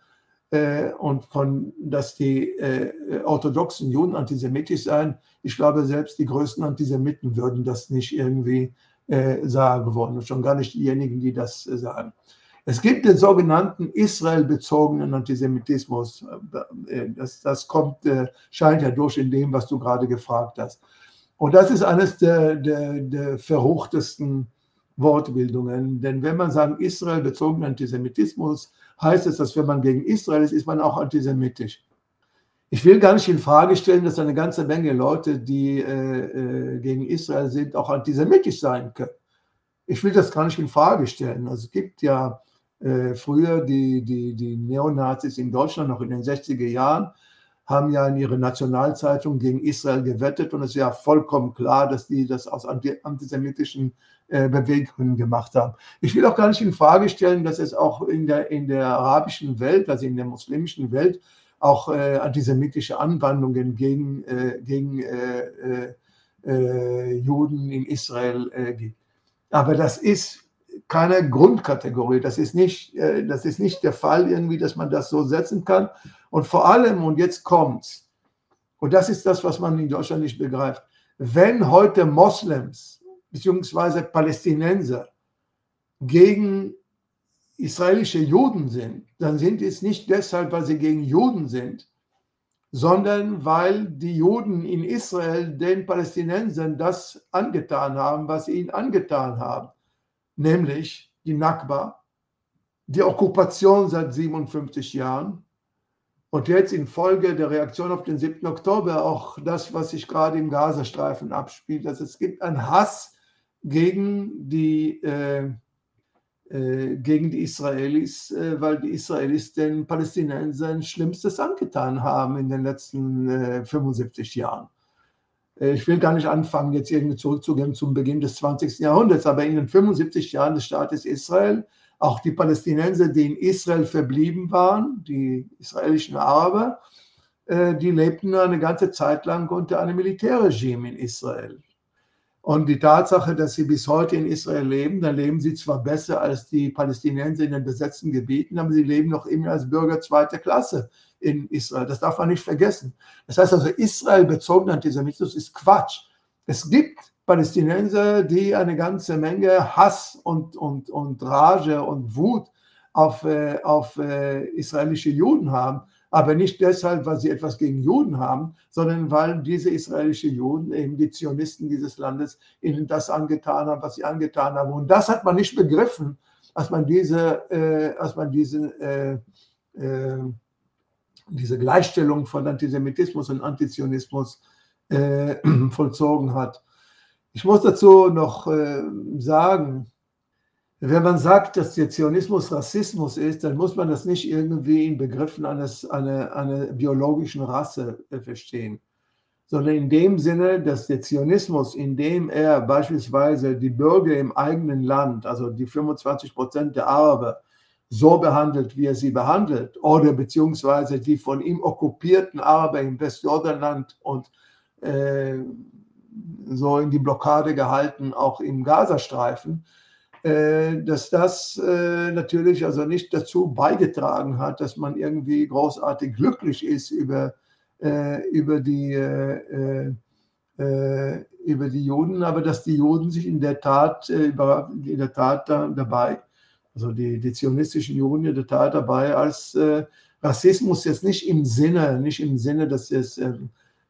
Äh, und von, dass die äh, orthodoxen Juden antisemitisch seien. Ich glaube, selbst die größten Antisemiten würden das nicht irgendwie äh, sagen wollen, und schon gar nicht diejenigen, die das sagen. Es gibt den sogenannten Israel-bezogenen Antisemitismus. Das, das kommt, scheint ja durch in dem, was du gerade gefragt hast. Und das ist eines der, der, der verruchtesten Wortbildungen. Denn wenn man sagt Israel-bezogenen Antisemitismus, heißt es, dass wenn man gegen Israel ist, ist man auch antisemitisch. Ich will gar nicht in Frage stellen, dass eine ganze Menge Leute, die äh, äh, gegen Israel sind, auch antisemitisch sein können. Ich will das gar nicht in Frage stellen. Also es gibt ja äh, früher die, die, die Neonazis in Deutschland, noch in den 60er Jahren, haben ja in ihrer Nationalzeitung gegen Israel gewettet und es ist ja vollkommen klar, dass die das aus antisemitischen äh, Beweggründen gemacht haben. Ich will auch gar nicht in Frage stellen, dass es auch in der, in der arabischen Welt, also in der muslimischen Welt, auch äh, antisemitische Anwandlungen gegen, äh, gegen äh, äh Juden in Israel gibt. Aber das ist keine Grundkategorie. Das ist nicht, das ist nicht der Fall irgendwie, dass man das so setzen kann. Und vor allem, und jetzt kommt's, und das ist das, was man in Deutschland nicht begreift, wenn heute Moslems bzw. Palästinenser gegen israelische Juden sind, dann sind es nicht deshalb, weil sie gegen Juden sind, sondern weil die Juden in Israel den Palästinensern das angetan haben, was sie ihnen angetan haben, nämlich die Nakba, die Okkupation seit 57 Jahren und jetzt infolge der Reaktion auf den 7. Oktober auch das, was sich gerade im Gazastreifen abspielt. Also es gibt einen Hass gegen die, äh, äh, gegen die Israelis, äh, weil die Israelis den Palästinensern Schlimmstes angetan haben in den letzten 75 äh, Jahren. Äh, ich will gar nicht anfangen, jetzt irgendwie zurückzugehen zum Beginn des 20. Jahrhunderts, aber in den 75 Jahren des Staates Israel, auch die Palästinenser, die in Israel verblieben waren, die israelischen Araber, äh, die lebten eine ganze Zeit lang unter einem Militärregime in Israel. Und die Tatsache, dass sie bis heute in Israel leben, da leben sie zwar besser als die Palästinenser in den besetzten Gebieten, aber sie leben noch immer als Bürger zweiter Klasse in Israel. Das darf man nicht vergessen. Das heißt also, Israel bezogen Antisemitismus ist Quatsch. Es gibt Palästinenser, die eine ganze Menge Hass und, und, und Rage und Wut auf, äh, auf äh, israelische Juden haben aber nicht deshalb, weil sie etwas gegen Juden haben, sondern weil diese israelischen Juden, eben die Zionisten dieses Landes, ihnen das angetan haben, was sie angetan haben. Und das hat man nicht begriffen, als man diese, äh, als man diese, äh, äh, diese Gleichstellung von Antisemitismus und Antizionismus äh, <clears throat> vollzogen hat. Ich muss dazu noch äh, sagen, wenn man sagt, dass der Zionismus Rassismus ist, dann muss man das nicht irgendwie in Begriffen eines, einer, einer biologischen Rasse äh, verstehen, sondern in dem Sinne, dass der Zionismus, indem er beispielsweise die Bürger im eigenen Land, also die 25 Prozent der Araber, so behandelt, wie er sie behandelt, oder beziehungsweise die von ihm okkupierten Araber im Westjordanland und äh, so in die Blockade gehalten, auch im Gazastreifen, äh, dass das äh, natürlich also nicht dazu beigetragen hat, dass man irgendwie großartig glücklich ist über, äh, über, die, über die Juden, aber dass die Juden sich in der Tat, in der Tat dabei, also die, die zionistischen Juden in der Tat dabei, als Rassismus jetzt nicht im Sinne, nicht im Sinne, dass es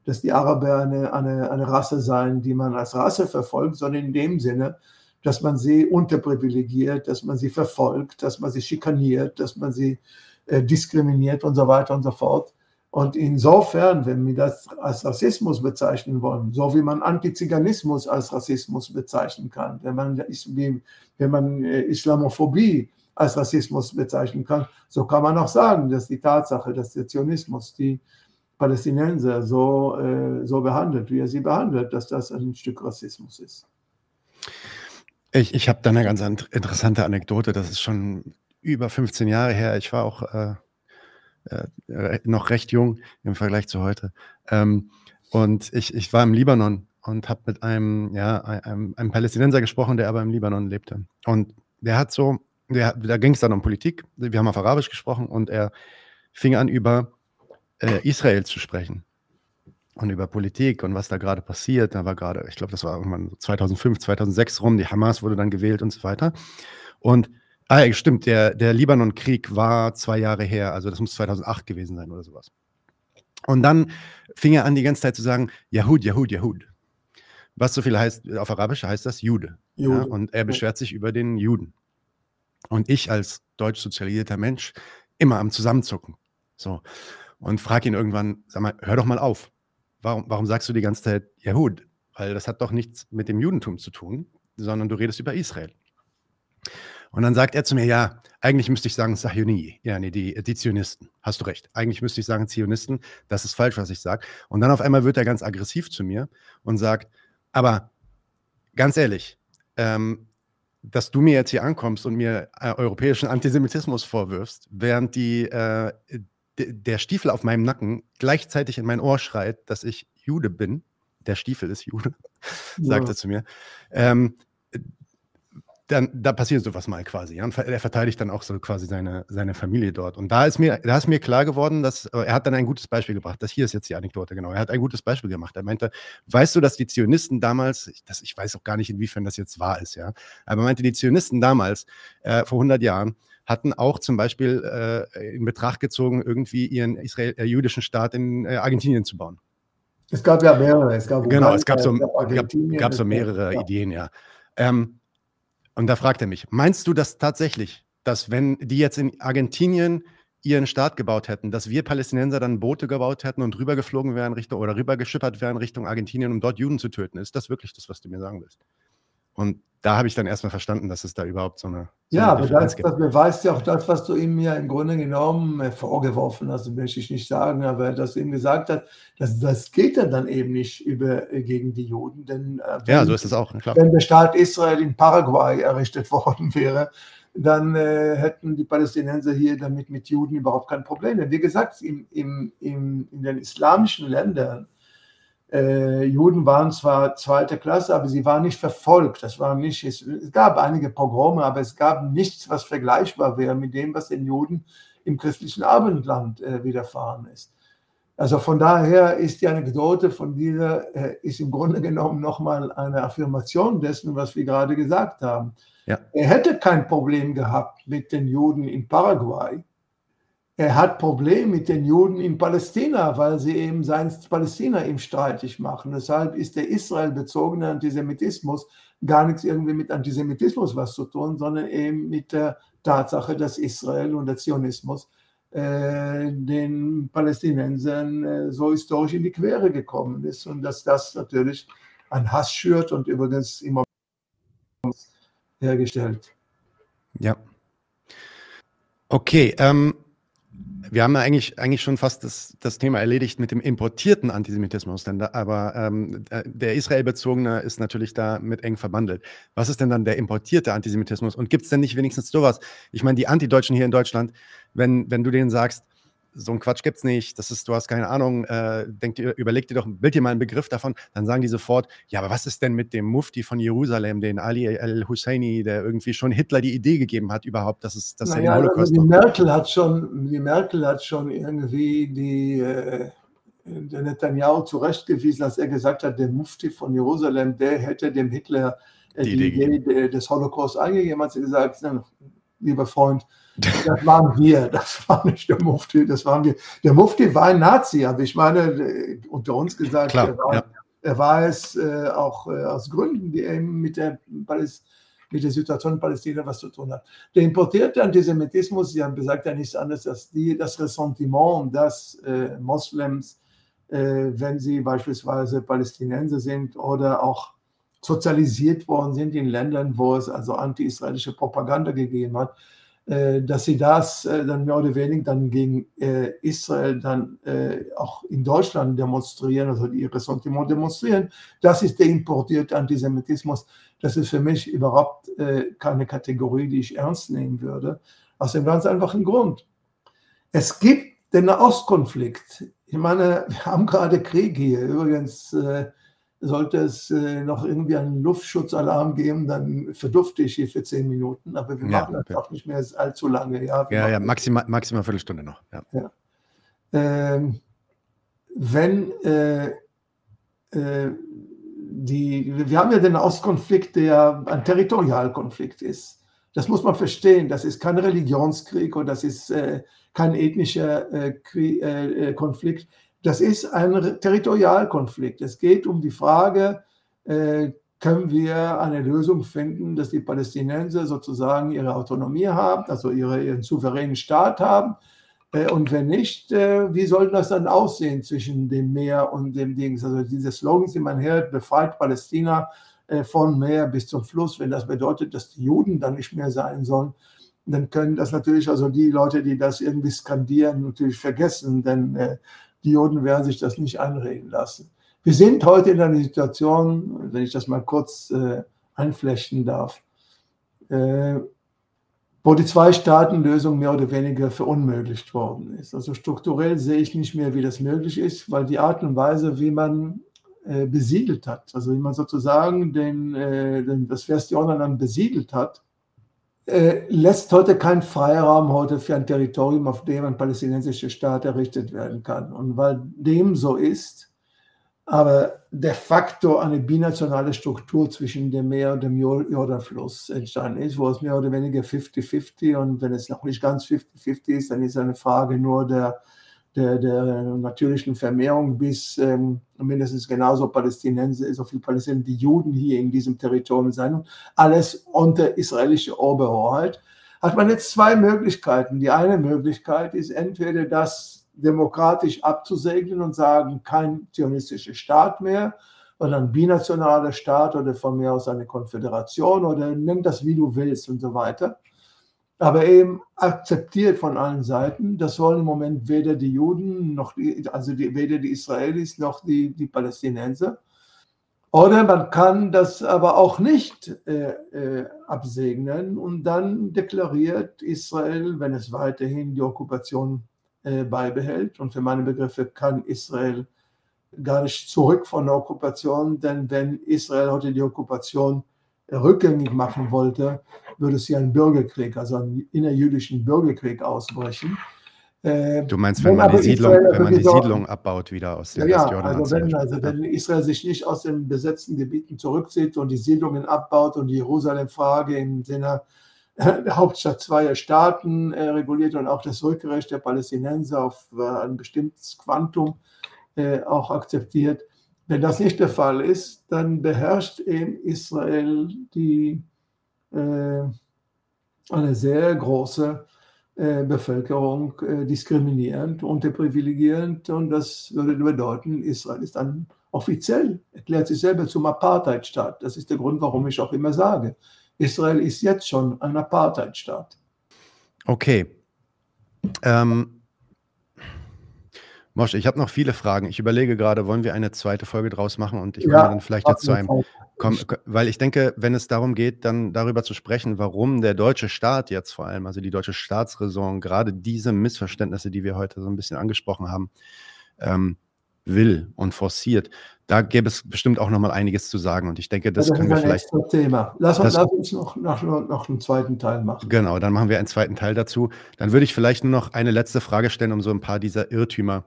dass die Araber eine, eine, eine Rasse seien, die man als Rasse verfolgt, sondern in dem Sinne, dass man sie unterprivilegiert, dass man sie verfolgt, dass man sie schikaniert, dass man sie äh, diskriminiert und so weiter und so fort. Und insofern, wenn wir das als Rassismus bezeichnen wollen, so wie man Antiziganismus als Rassismus bezeichnen kann, wenn man, wenn man äh, Islamophobie als Rassismus bezeichnen kann, so kann man auch sagen, dass die Tatsache, dass der Zionismus die Palästinenser so, äh, so behandelt, wie er sie behandelt, dass das ein Stück Rassismus ist. Ich, ich habe da eine ganz interessante Anekdote. Das ist schon über 15 Jahre her. Ich war auch äh, äh, noch recht jung im Vergleich zu heute. Ähm, und ich, ich war im Libanon und habe mit einem, ja, einem, einem, Palästinenser gesprochen, der aber im Libanon lebte. Und der hat so, der, da ging es dann um Politik. Wir haben auf Arabisch gesprochen und er fing an, über äh, Israel zu sprechen und über Politik und was da gerade passiert. Da war gerade, ich glaube, das war irgendwann 2005, 2006 rum, die Hamas wurde dann gewählt und so weiter. Und, ah, stimmt, der, der Libanon-Krieg war zwei Jahre her, also das muss 2008 gewesen sein oder sowas. Und dann fing er an, die ganze Zeit zu sagen, Yahud, Yahud, Yahud. Was so viel heißt, auf Arabisch heißt das Jude. Jude. Ja, und er beschwert sich über den Juden. Und ich als deutsch sozialisierter Mensch immer am Zusammenzucken. So. Und frage ihn irgendwann, sag mal, hör doch mal auf warum, warum sagst du die ganze Zeit Jehud? Weil das hat doch nichts mit dem Judentum zu tun, sondern du redest über Israel. Und dann sagt er zu mir, ja, eigentlich müsste ich sagen Sahyoni, ja, nee, die, die Zionisten. Hast du recht. Eigentlich müsste ich sagen Zionisten. Das ist falsch, was ich sage. Und dann auf einmal wird er ganz aggressiv zu mir und sagt, aber ganz ehrlich, ähm, dass du mir jetzt hier ankommst und mir äh, europäischen Antisemitismus vorwirfst, während die, äh, der Stiefel auf meinem Nacken gleichzeitig in mein Ohr schreit, dass ich Jude bin. Der Stiefel ist Jude, <laughs> ja. sagt er zu mir. Ähm, dann, da passiert sowas mal quasi. Ja? Und er verteidigt dann auch so quasi seine, seine Familie dort. Und da ist mir, da ist mir klar geworden, dass äh, er hat dann ein gutes Beispiel gebracht. Das hier ist jetzt die Anekdote, genau. Er hat ein gutes Beispiel gemacht. Er meinte, weißt du, dass die Zionisten damals, ich, das, ich weiß auch gar nicht, inwiefern das jetzt wahr ist, ja, aber er meinte, die Zionisten damals, äh, vor 100 Jahren, hatten auch zum Beispiel äh, in Betracht gezogen, irgendwie ihren Israel, äh, jüdischen Staat in äh, Argentinien zu bauen. Es gab ja mehrere. Es gab genau, es gab so, gab, gab so mehrere ja. Ideen, ja. Ähm, und da fragt er mich, meinst du das tatsächlich, dass wenn die jetzt in Argentinien ihren Staat gebaut hätten, dass wir Palästinenser dann Boote gebaut hätten und rübergeflogen wären Richtung oder rübergeschippert wären Richtung Argentinien, um dort Juden zu töten? Ist das wirklich das, was du mir sagen willst? Und da habe ich dann erstmal verstanden, dass es da überhaupt so eine. So ja, eine aber das, das, beweist ja auch das, was du ihm ja im Grunde genommen äh, vorgeworfen hast, möchte ich nicht sagen, aber dass du ihm gesagt hast, dass, das geht ja dann eben nicht über, äh, gegen die Juden. Denn, äh, wenn, ja, so ist es auch. Klar. Wenn der Staat Israel in Paraguay errichtet <laughs> worden wäre, dann äh, hätten die Palästinenser hier damit mit Juden überhaupt kein Problem. Denn wie gesagt, im, im, im, in den islamischen Ländern äh, Juden waren zwar zweite Klasse, aber sie waren nicht verfolgt. Das war nicht, es, es, gab einige Pogrome, aber es gab nichts, was vergleichbar wäre mit dem, was den Juden im christlichen Abendland äh, widerfahren ist. Also von daher ist die Anekdote von dieser, äh, ist im Grunde genommen nochmal eine Affirmation dessen, was wir gerade gesagt haben. Ja. Er hätte kein Problem gehabt mit den Juden in Paraguay, er hat Probleme mit den Juden in Palästina, weil sie eben sein Palästina ihm streitig machen. Deshalb ist der israelbezogene Antisemitismus gar nichts irgendwie mit Antisemitismus was zu tun, sondern eben mit der Tatsache, dass Israel und der Zionismus äh, den Palästinensern äh, so historisch in die Quere gekommen ist und dass das natürlich ein Hass schürt und übrigens immer hergestellt. Ja. Okay, ähm, wir haben ja eigentlich, eigentlich schon fast das, das Thema erledigt mit dem importierten Antisemitismus, denn da, aber ähm, äh, der israelbezogene ist natürlich da mit eng verbandelt. Was ist denn dann der importierte Antisemitismus? Und gibt es denn nicht wenigstens sowas? Ich meine, die Antideutschen hier in Deutschland, wenn, wenn du denen sagst, so ein Quatsch gibt's nicht, das ist, du hast keine Ahnung, äh, denk dir, überleg dir doch, bild dir mal einen Begriff davon, dann sagen die sofort, ja, aber was ist denn mit dem Mufti von Jerusalem, den Ali al-Husseini, der irgendwie schon Hitler die Idee gegeben hat überhaupt, dass es dass naja, er den Holocaust also die Merkel hat schon, die Merkel hat schon irgendwie die äh, der Netanyahu zurechtgewiesen, als er gesagt hat, der Mufti von Jerusalem, der hätte dem Hitler äh, die, die Idee, Idee des Holocaust eingegeben, hat sie gesagt, lieber Freund, das waren wir, das war nicht der Mufti, das waren wir. Der Mufti war ein Nazi, aber ich meine, unter uns gesagt, Klar, er, war, ja. er, war, es äh, auch äh, aus Gründen, die eben mit der, mit der Situation in Palästina was zu tun hat. Der importierte Antisemitismus, Sie haben gesagt, ja nichts anderes als die, das Ressentiment, dass äh, Moslems, äh, wenn sie beispielsweise Palästinenser sind oder auch sozialisiert worden sind in Ländern, wo es also anti-israelische Propaganda gegeben hat, äh, dass sie das äh, dann mehr oder weniger dann gegen äh, Israel dann auch in Deutschland demonstrieren, also ihr Ressentiment demonstrieren. Das ist der importierte Antisemitismus. Das ist für mich überhaupt keine Kategorie, die ich ernst nehmen würde. Aus dem ganz einfachen Grund. Es gibt den Nahostkonflikt. Ich meine, wir haben gerade Krieg hier. Übrigens, sollte es äh, noch irgendwie einen Luftschutzalarm geben, dann verdufte ich hier für zehn Minuten. Aber wir ja, machen das auch nicht mehr allzu lange. Ja, ja, ja maximal, maximal Viertelstunde noch. Ja. ja. Ähm, wenn äh, äh, die, wir haben ja den Ostkonflikt, der ein Territorialkonflikt ist. Das muss man verstehen. Das ist kein Religionskrieg oder das ist äh, kein ethnischer äh, äh, Konflikt das ist ein Territorialkonflikt. Es geht um die Frage, äh, können wir eine Lösung finden, dass die Palästinenser sozusagen ihre Autonomie haben, also ihre, ihren souveränen Staat haben. Äh, und wenn nicht, äh, wie soll das dann aussehen zwischen dem Meer und dem Dings? Also diese Slogans, die man hört, befreit Palästina von Meer bis zum Fluss, wenn das bedeutet, dass die Juden dann nicht mehr sein sollen, dann können das natürlich also die Leute, die das irgendwie skandieren, natürlich vergessen, denn die Juden werden sich das nicht einreden lassen. Wir sind heute in einer Situation, wenn ich das mal kurz äh, einflechten darf, äh, wo die Zwei-Staaten-Lösung mehr oder weniger verunmöglicht worden ist. Also strukturell sehe ich nicht mehr, wie das möglich ist, weil die Art und Weise, wie man äh, besiedelt hat, also wie man sozusagen den, äh, den, das Westjordanland besiedelt hat, äh, lässt heute keinen Freiraum heute für ein Territorium, auf dem ein palästinensischer Staat errichtet werden kann. Und weil dem so ist, aber de facto eine binationale Struktur zwischen dem Meer und dem Jordanfluss entstanden ist, wo es mehr oder weniger 50-50 und wenn es noch nicht ganz 50-50 ist, dann ist eine Frage nur der, der, der natürlichen Vermehrung, bis ähm, mindestens genauso Palästinenser, so viele Palästinenser wie Juden hier in diesem Territorium sein und alles unter israelischer Oberhoheit, hat man jetzt zwei Möglichkeiten. Die eine Möglichkeit ist entweder das demokratisch abzusegnen und sagen, kein zionistischer Staat mehr, oder ein binationaler Staat oder von mir aus eine Konföderation oder nimm das wie du willst und so weiter. Aber eben akzeptiert von allen Seiten. Das wollen im Moment weder die Juden noch die, also die, weder die Israelis noch die, die Palästinenser. Oder man kann das aber auch nicht äh, äh, absegnen und dann deklariert Israel, wenn es weiterhin die Okkupation äh, beibehält. Und für meine Begriffe kann Israel gar nicht zurück von der Okkupation, denn wenn Israel heute die Okkupation rückgängig machen wollte, würde sie einen Bürgerkrieg, also einen innerjüdischen Bürgerkrieg ausbrechen. Äh, du meinst, wenn, man, die Siedlung, wenn man die Siedlung abbaut wieder aus dem ja, Westjordan? Also wenn, also wenn Israel sich nicht aus den besetzten Gebieten zurückzieht und die Siedlungen abbaut und die Jerusalem-Frage im Sinne der Hauptstadt zweier Staaten äh, reguliert und auch das Rückrecht der Palästinenser auf äh, ein bestimmtes Quantum äh, auch akzeptiert. Wenn das nicht der Fall ist, dann beherrscht eben Israel die, äh, eine sehr große äh, Bevölkerung äh, diskriminierend, unterprivilegierend und das würde bedeuten, Israel ist dann offiziell, erklärt sich selber zum Apartheidstaat. Das ist der Grund, warum ich auch immer sage, Israel ist jetzt schon ein Apartheidstaat. Okay. Ähm, Mosch, ich habe noch viele Fragen. Ich überlege gerade, wollen wir eine zweite Folge draus machen und ich komme ja, dann vielleicht jetzt zu einem, komm, weil ich denke, wenn es darum geht, dann darüber zu sprechen, warum der deutsche Staat jetzt vor allem, also die deutsche Staatsräson, gerade diese Missverständnisse, die wir heute so ein bisschen angesprochen haben, ähm, will und forciert, da gäbe es bestimmt auch noch mal einiges zu sagen. Und ich denke, das, ja, das können wir vielleicht. Thema. Lass, das, lass uns noch, noch, noch einen zweiten Teil machen. Genau, dann machen wir einen zweiten Teil dazu. Dann würde ich vielleicht nur noch eine letzte Frage stellen, um so ein paar dieser Irrtümer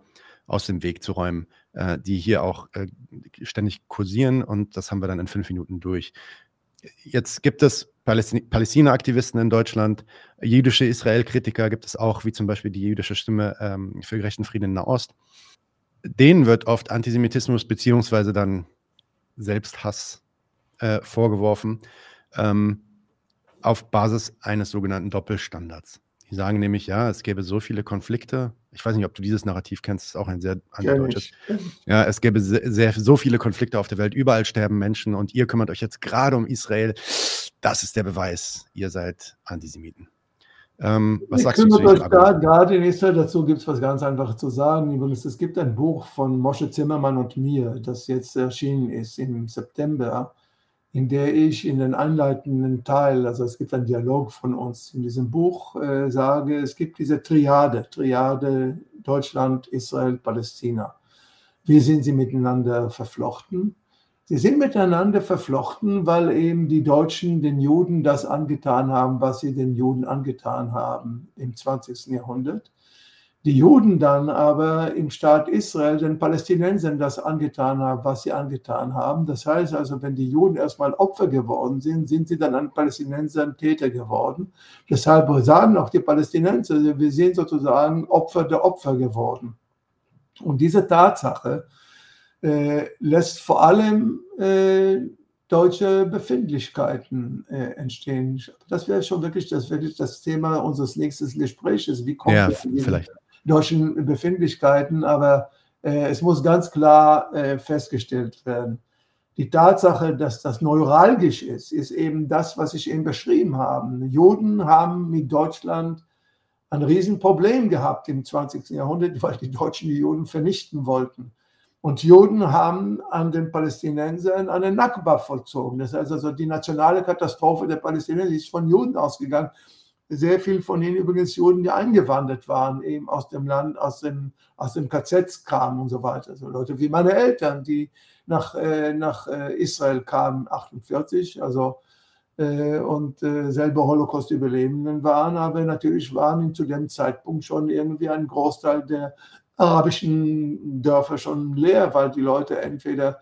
aus dem Weg zu räumen, äh, die hier auch äh, ständig kursieren. Und das haben wir dann in fünf Minuten durch. Jetzt gibt es Palästina-Aktivisten in Deutschland, jüdische Israel-Kritiker gibt es auch, wie zum Beispiel die jüdische Stimme ähm, für gerechten Frieden in Nahost denen wird oft Antisemitismus beziehungsweise dann Selbsthass äh, vorgeworfen, ähm, auf Basis eines sogenannten Doppelstandards. Die sagen nämlich, ja, es gäbe so viele Konflikte. Ich weiß nicht, ob du dieses Narrativ kennst, das ist auch ein sehr antideutsches. Ja, es gäbe sehr, sehr, so viele Konflikte auf der Welt, überall sterben Menschen und ihr kümmert euch jetzt gerade um Israel. Das ist der Beweis, ihr seid Antisemiten. Ähm, was ich sagst du zu euch gerade, in Israel dazu gibt es was ganz Einfaches zu sagen. Es gibt ein Buch von Moshe Zimmermann und mir, das jetzt erschienen ist im September, in der ich in den einleitenden Teil, also es gibt einen Dialog von uns in diesem Buch, äh, sage, es gibt diese Triade, Triade Deutschland, Israel, Palästina. Wie sind sie miteinander verflochten? Sie sind miteinander verflochten, weil eben die Deutschen den Juden das angetan haben, was sie den Juden angetan haben im 20. Jahrhundert. Die Juden dann aber im Staat Israel den Palästinensern das angetan haben, was sie angetan haben. Das heißt also, wenn die Juden erstmal Opfer geworden sind, sind sie dann an Palästinensern Täter geworden. Deshalb sagen auch die Palästinenser, wir sind sozusagen Opfer der Opfer geworden. Und diese Tatsache, äh, lässt vor allem äh, deutsche Befindlichkeiten äh, entstehen. Das wäre schon wirklich das, wirklich das Thema unseres nächsten Gesprächs. Wie kommt ja, vielleicht. deutschen Befindlichkeiten? Aber äh, es muss ganz klar äh, festgestellt werden. Die Tatsache, dass das neuralgisch ist, ist eben das, was ich eben beschrieben habe. Juden haben mit Deutschland ein Riesenproblem gehabt im 20. Jahrhundert, weil die Deutschen die Juden vernichten wollten. Und Juden haben an den Palästinensern eine Nakba vollzogen. Das heißt also, die nationale Katastrophe der Palästinenser ist von Juden ausgegangen. sehr viel von ihnen übrigens Juden, die eingewandert waren, eben aus dem Land, aus dem, aus dem KZ kamen und so weiter. So Leute wie meine Eltern, die nach, äh, nach äh, Israel kamen, 48, also äh, und äh, selber Holocaust-Überlebenden waren, aber natürlich waren zu dem Zeitpunkt schon irgendwie ein Großteil der arabischen Dörfer schon leer, weil die Leute entweder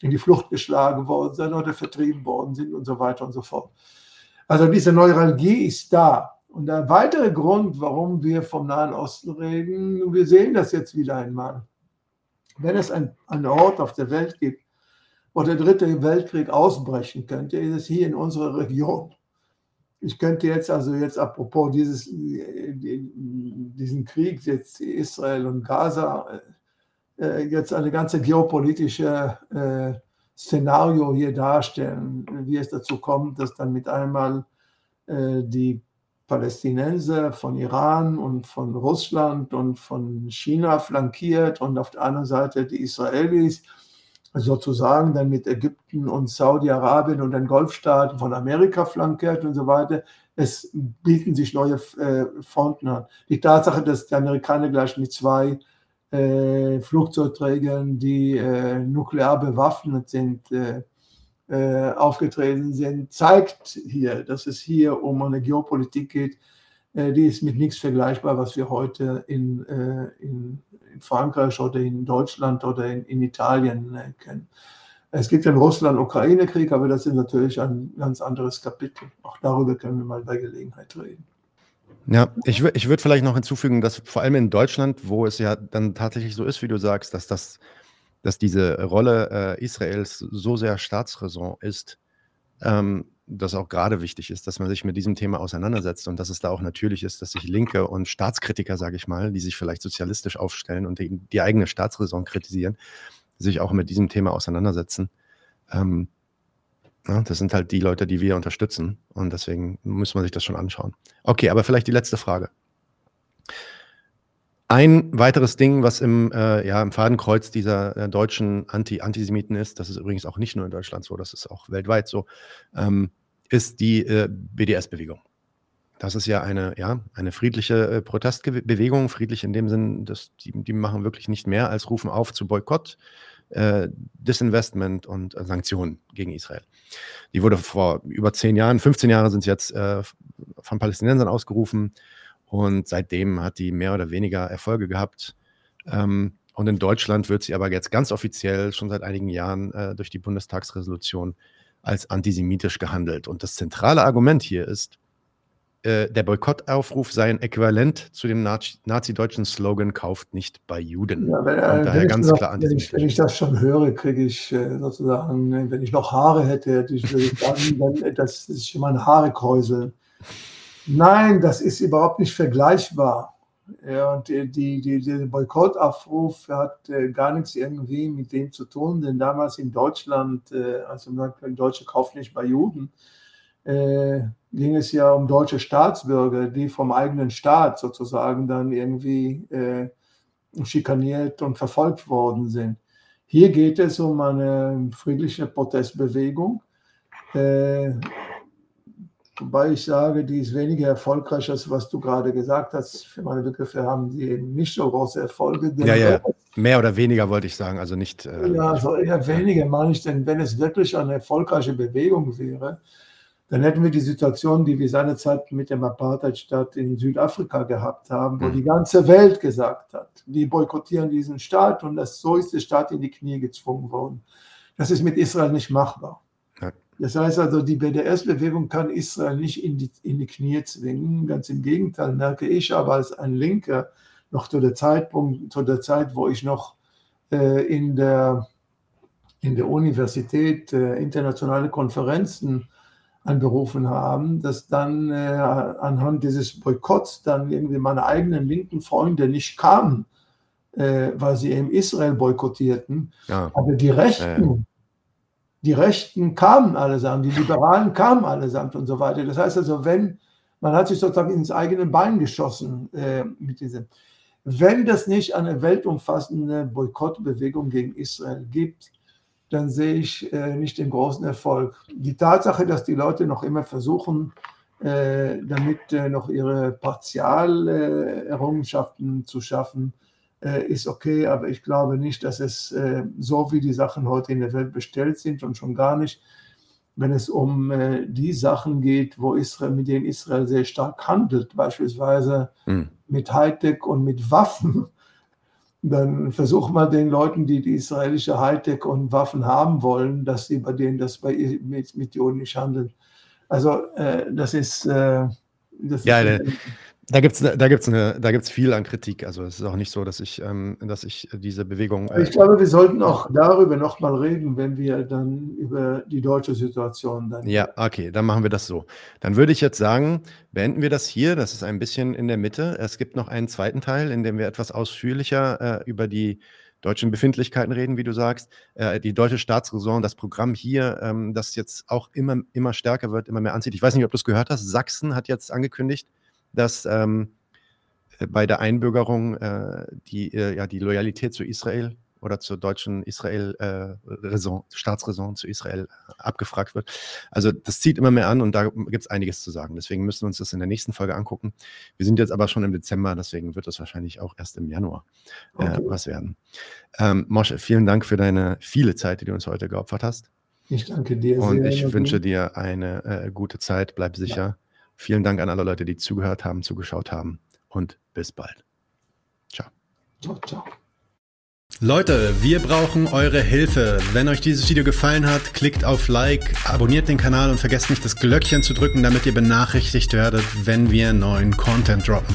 in die Flucht geschlagen worden sind oder vertrieben worden sind und so weiter und so fort. Also diese Neuralgie ist da. Und der weitere Grund, warum wir vom Nahen Osten reden, wir sehen das jetzt wieder einmal. Wenn es ein, einen Ort auf der Welt gibt, wo der dritte Weltkrieg ausbrechen könnte, ist es hier in unserer Region. Ich könnte jetzt also jetzt apropos dieses, diesen Krieg jetzt Israel und Gaza äh, jetzt eine ganze geopolitische äh, Szenario hier darstellen, wie es dazu kommt, dass dann mit einmal äh, die Palästinenser von Iran und von Russland und von China flankiert und auf der anderen Seite die Israelis sozusagen dann mit Ägypten und Saudi-Arabien und den Golfstaaten von Amerika flankiert und so weiter. Es bieten sich neue äh, Fronten an. Die Tatsache, dass die Amerikaner gleich mit zwei äh, Flugzeugträgern, die äh, nuklear bewaffnet sind, äh, äh, aufgetreten sind, zeigt hier, dass es hier um eine Geopolitik geht, äh, die ist mit nichts vergleichbar, was wir heute in, äh, in, in Frankreich oder in Deutschland oder in, in Italien kennen. Es gibt den Russland-Ukraine-Krieg, aber das ist natürlich ein ganz anderes Kapitel. Auch darüber können wir mal bei Gelegenheit reden. Ja, ich, ich würde vielleicht noch hinzufügen, dass vor allem in Deutschland, wo es ja dann tatsächlich so ist, wie du sagst, dass, das, dass diese Rolle äh, Israels so sehr Staatsräson ist, ähm, dass auch gerade wichtig ist, dass man sich mit diesem Thema auseinandersetzt und dass es da auch natürlich ist, dass sich Linke und Staatskritiker, sage ich mal, die sich vielleicht sozialistisch aufstellen und die, die eigene Staatsräson kritisieren, sich auch mit diesem Thema auseinandersetzen. Ähm, ja, das sind halt die Leute, die wir unterstützen. Und deswegen muss man sich das schon anschauen. Okay, aber vielleicht die letzte Frage. Ein weiteres Ding, was im, äh, ja, im Fadenkreuz dieser äh, deutschen Anti Antisemiten ist, das ist übrigens auch nicht nur in Deutschland so, das ist auch weltweit so, ähm, ist die äh, BDS-Bewegung. Das ist ja eine, ja, eine friedliche äh, Protestbewegung, friedlich in dem Sinn, dass die, die machen wirklich nicht mehr als rufen auf zu Boykott, äh, Disinvestment und äh, Sanktionen gegen Israel. Die wurde vor über zehn Jahren, 15 Jahre sind es jetzt von Palästinensern ausgerufen und seitdem hat die mehr oder weniger Erfolge gehabt. Ähm, und in Deutschland wird sie aber jetzt ganz offiziell schon seit einigen Jahren äh, durch die Bundestagsresolution als antisemitisch gehandelt. Und das zentrale Argument hier ist, äh, der Boykottaufruf sei ein Äquivalent zu dem nazi-deutschen Slogan Kauft nicht bei Juden. Ja, wenn, Und daher ganz noch, klar wenn ich, wenn ich, das schon höre, kriege ich äh, sozusagen, wenn ich noch Haare hätte, hätte ich, würde ich sagen, <laughs> wenn, das ist schon meine Haare kräuseln. Nein, das ist überhaupt nicht vergleichbar. Ja, und die, die, die, der Boykottaufruf hat äh, gar nichts irgendwie mit dem zu tun, denn damals in Deutschland, äh, also Deutsche kauft nicht bei Juden, äh, ging es ja um deutsche Staatsbürger, die vom eigenen Staat sozusagen dann irgendwie äh, schikaniert und verfolgt worden sind. Hier geht es um eine friedliche Protestbewegung, äh, wobei ich sage, die ist weniger erfolgreich als was du gerade gesagt hast. Für meine Begriffe haben die eben nicht so große Erfolge. Ja, ja, mehr oder weniger wollte ich sagen, also nicht. Äh, ja, also eher weniger meine ich, denn wenn es wirklich eine erfolgreiche Bewegung wäre, dann hätten wir die Situation, die wir seinerzeit mit dem Apartheidstaat in Südafrika gehabt haben, wo mhm. die ganze Welt gesagt hat, wir boykottieren diesen Staat und das, so ist der Staat in die Knie gezwungen worden. Das ist mit Israel nicht machbar. Das heißt also, die BDS-Bewegung kann Israel nicht in die, in die Knie zwingen. Ganz im Gegenteil, merke ich aber als ein Linker noch zu der Zeitpunkt, zu der Zeit, wo ich noch äh, in, der, in der Universität äh, internationale Konferenzen anberufen haben, dass dann äh, anhand dieses Boykotts dann irgendwie meine eigenen linken Freunde nicht kamen, äh, weil sie eben Israel boykottierten. Ja. Aber die Rechten. Die Rechten kamen allesamt, die Liberalen kamen allesamt und so weiter. Das heißt also, wenn man hat sich sozusagen ins eigene Bein geschossen äh, mit diesem. Wenn das nicht eine weltumfassende Boykottbewegung gegen Israel gibt, dann sehe ich äh, nicht den großen Erfolg. Die Tatsache, dass die Leute noch immer versuchen, äh, damit äh, noch ihre Partialerrungenschaften zu schaffen, ist okay, aber ich glaube nicht, dass es äh, so wie die Sachen heute in der Welt bestellt sind und schon gar nicht, wenn es um äh, die Sachen geht, wo Israel, mit denen Israel sehr stark handelt, beispielsweise mhm. mit Hightech und mit Waffen, <laughs> dann versuch mal den Leuten, die die israelische Hightech und Waffen haben wollen, dass sie bei denen das bei, mit, mit Juden nicht handeln. Also äh, das ist, äh, das ja, ist da gibt es da gibt's da gibt's viel an Kritik. Also es ist auch nicht so, dass ich, ähm, dass ich diese Bewegung. Äh, ich glaube, wir sollten auch darüber nochmal reden, wenn wir dann über die deutsche Situation dann. Ja, okay, dann machen wir das so. Dann würde ich jetzt sagen, beenden wir das hier. Das ist ein bisschen in der Mitte. Es gibt noch einen zweiten Teil, in dem wir etwas ausführlicher äh, über die deutschen Befindlichkeiten reden, wie du sagst. Äh, die deutsche Staatsräson, das Programm hier, ähm, das jetzt auch immer, immer stärker wird, immer mehr anzieht. Ich weiß nicht, ob du es gehört hast. Sachsen hat jetzt angekündigt, dass ähm, äh, bei der Einbürgerung äh, die, äh, ja, die Loyalität zu Israel oder zur deutschen Israel äh, Raison, Staatsräson zu Israel äh, abgefragt wird. Also das zieht immer mehr an und da gibt es einiges zu sagen. Deswegen müssen wir uns das in der nächsten Folge angucken. Wir sind jetzt aber schon im Dezember, deswegen wird das wahrscheinlich auch erst im Januar äh, okay. was werden. Ähm, Mosche, vielen Dank für deine viele Zeit, die du uns heute geopfert hast. Ich danke dir. Und ich wünsche dir eine äh, gute Zeit. Bleib sicher. Ja. Vielen Dank an alle Leute, die zugehört haben, zugeschaut haben und bis bald. Ciao. Ciao, ciao. Leute, wir brauchen eure Hilfe. Wenn euch dieses Video gefallen hat, klickt auf Like, abonniert den Kanal und vergesst nicht das Glöckchen zu drücken, damit ihr benachrichtigt werdet, wenn wir neuen Content droppen.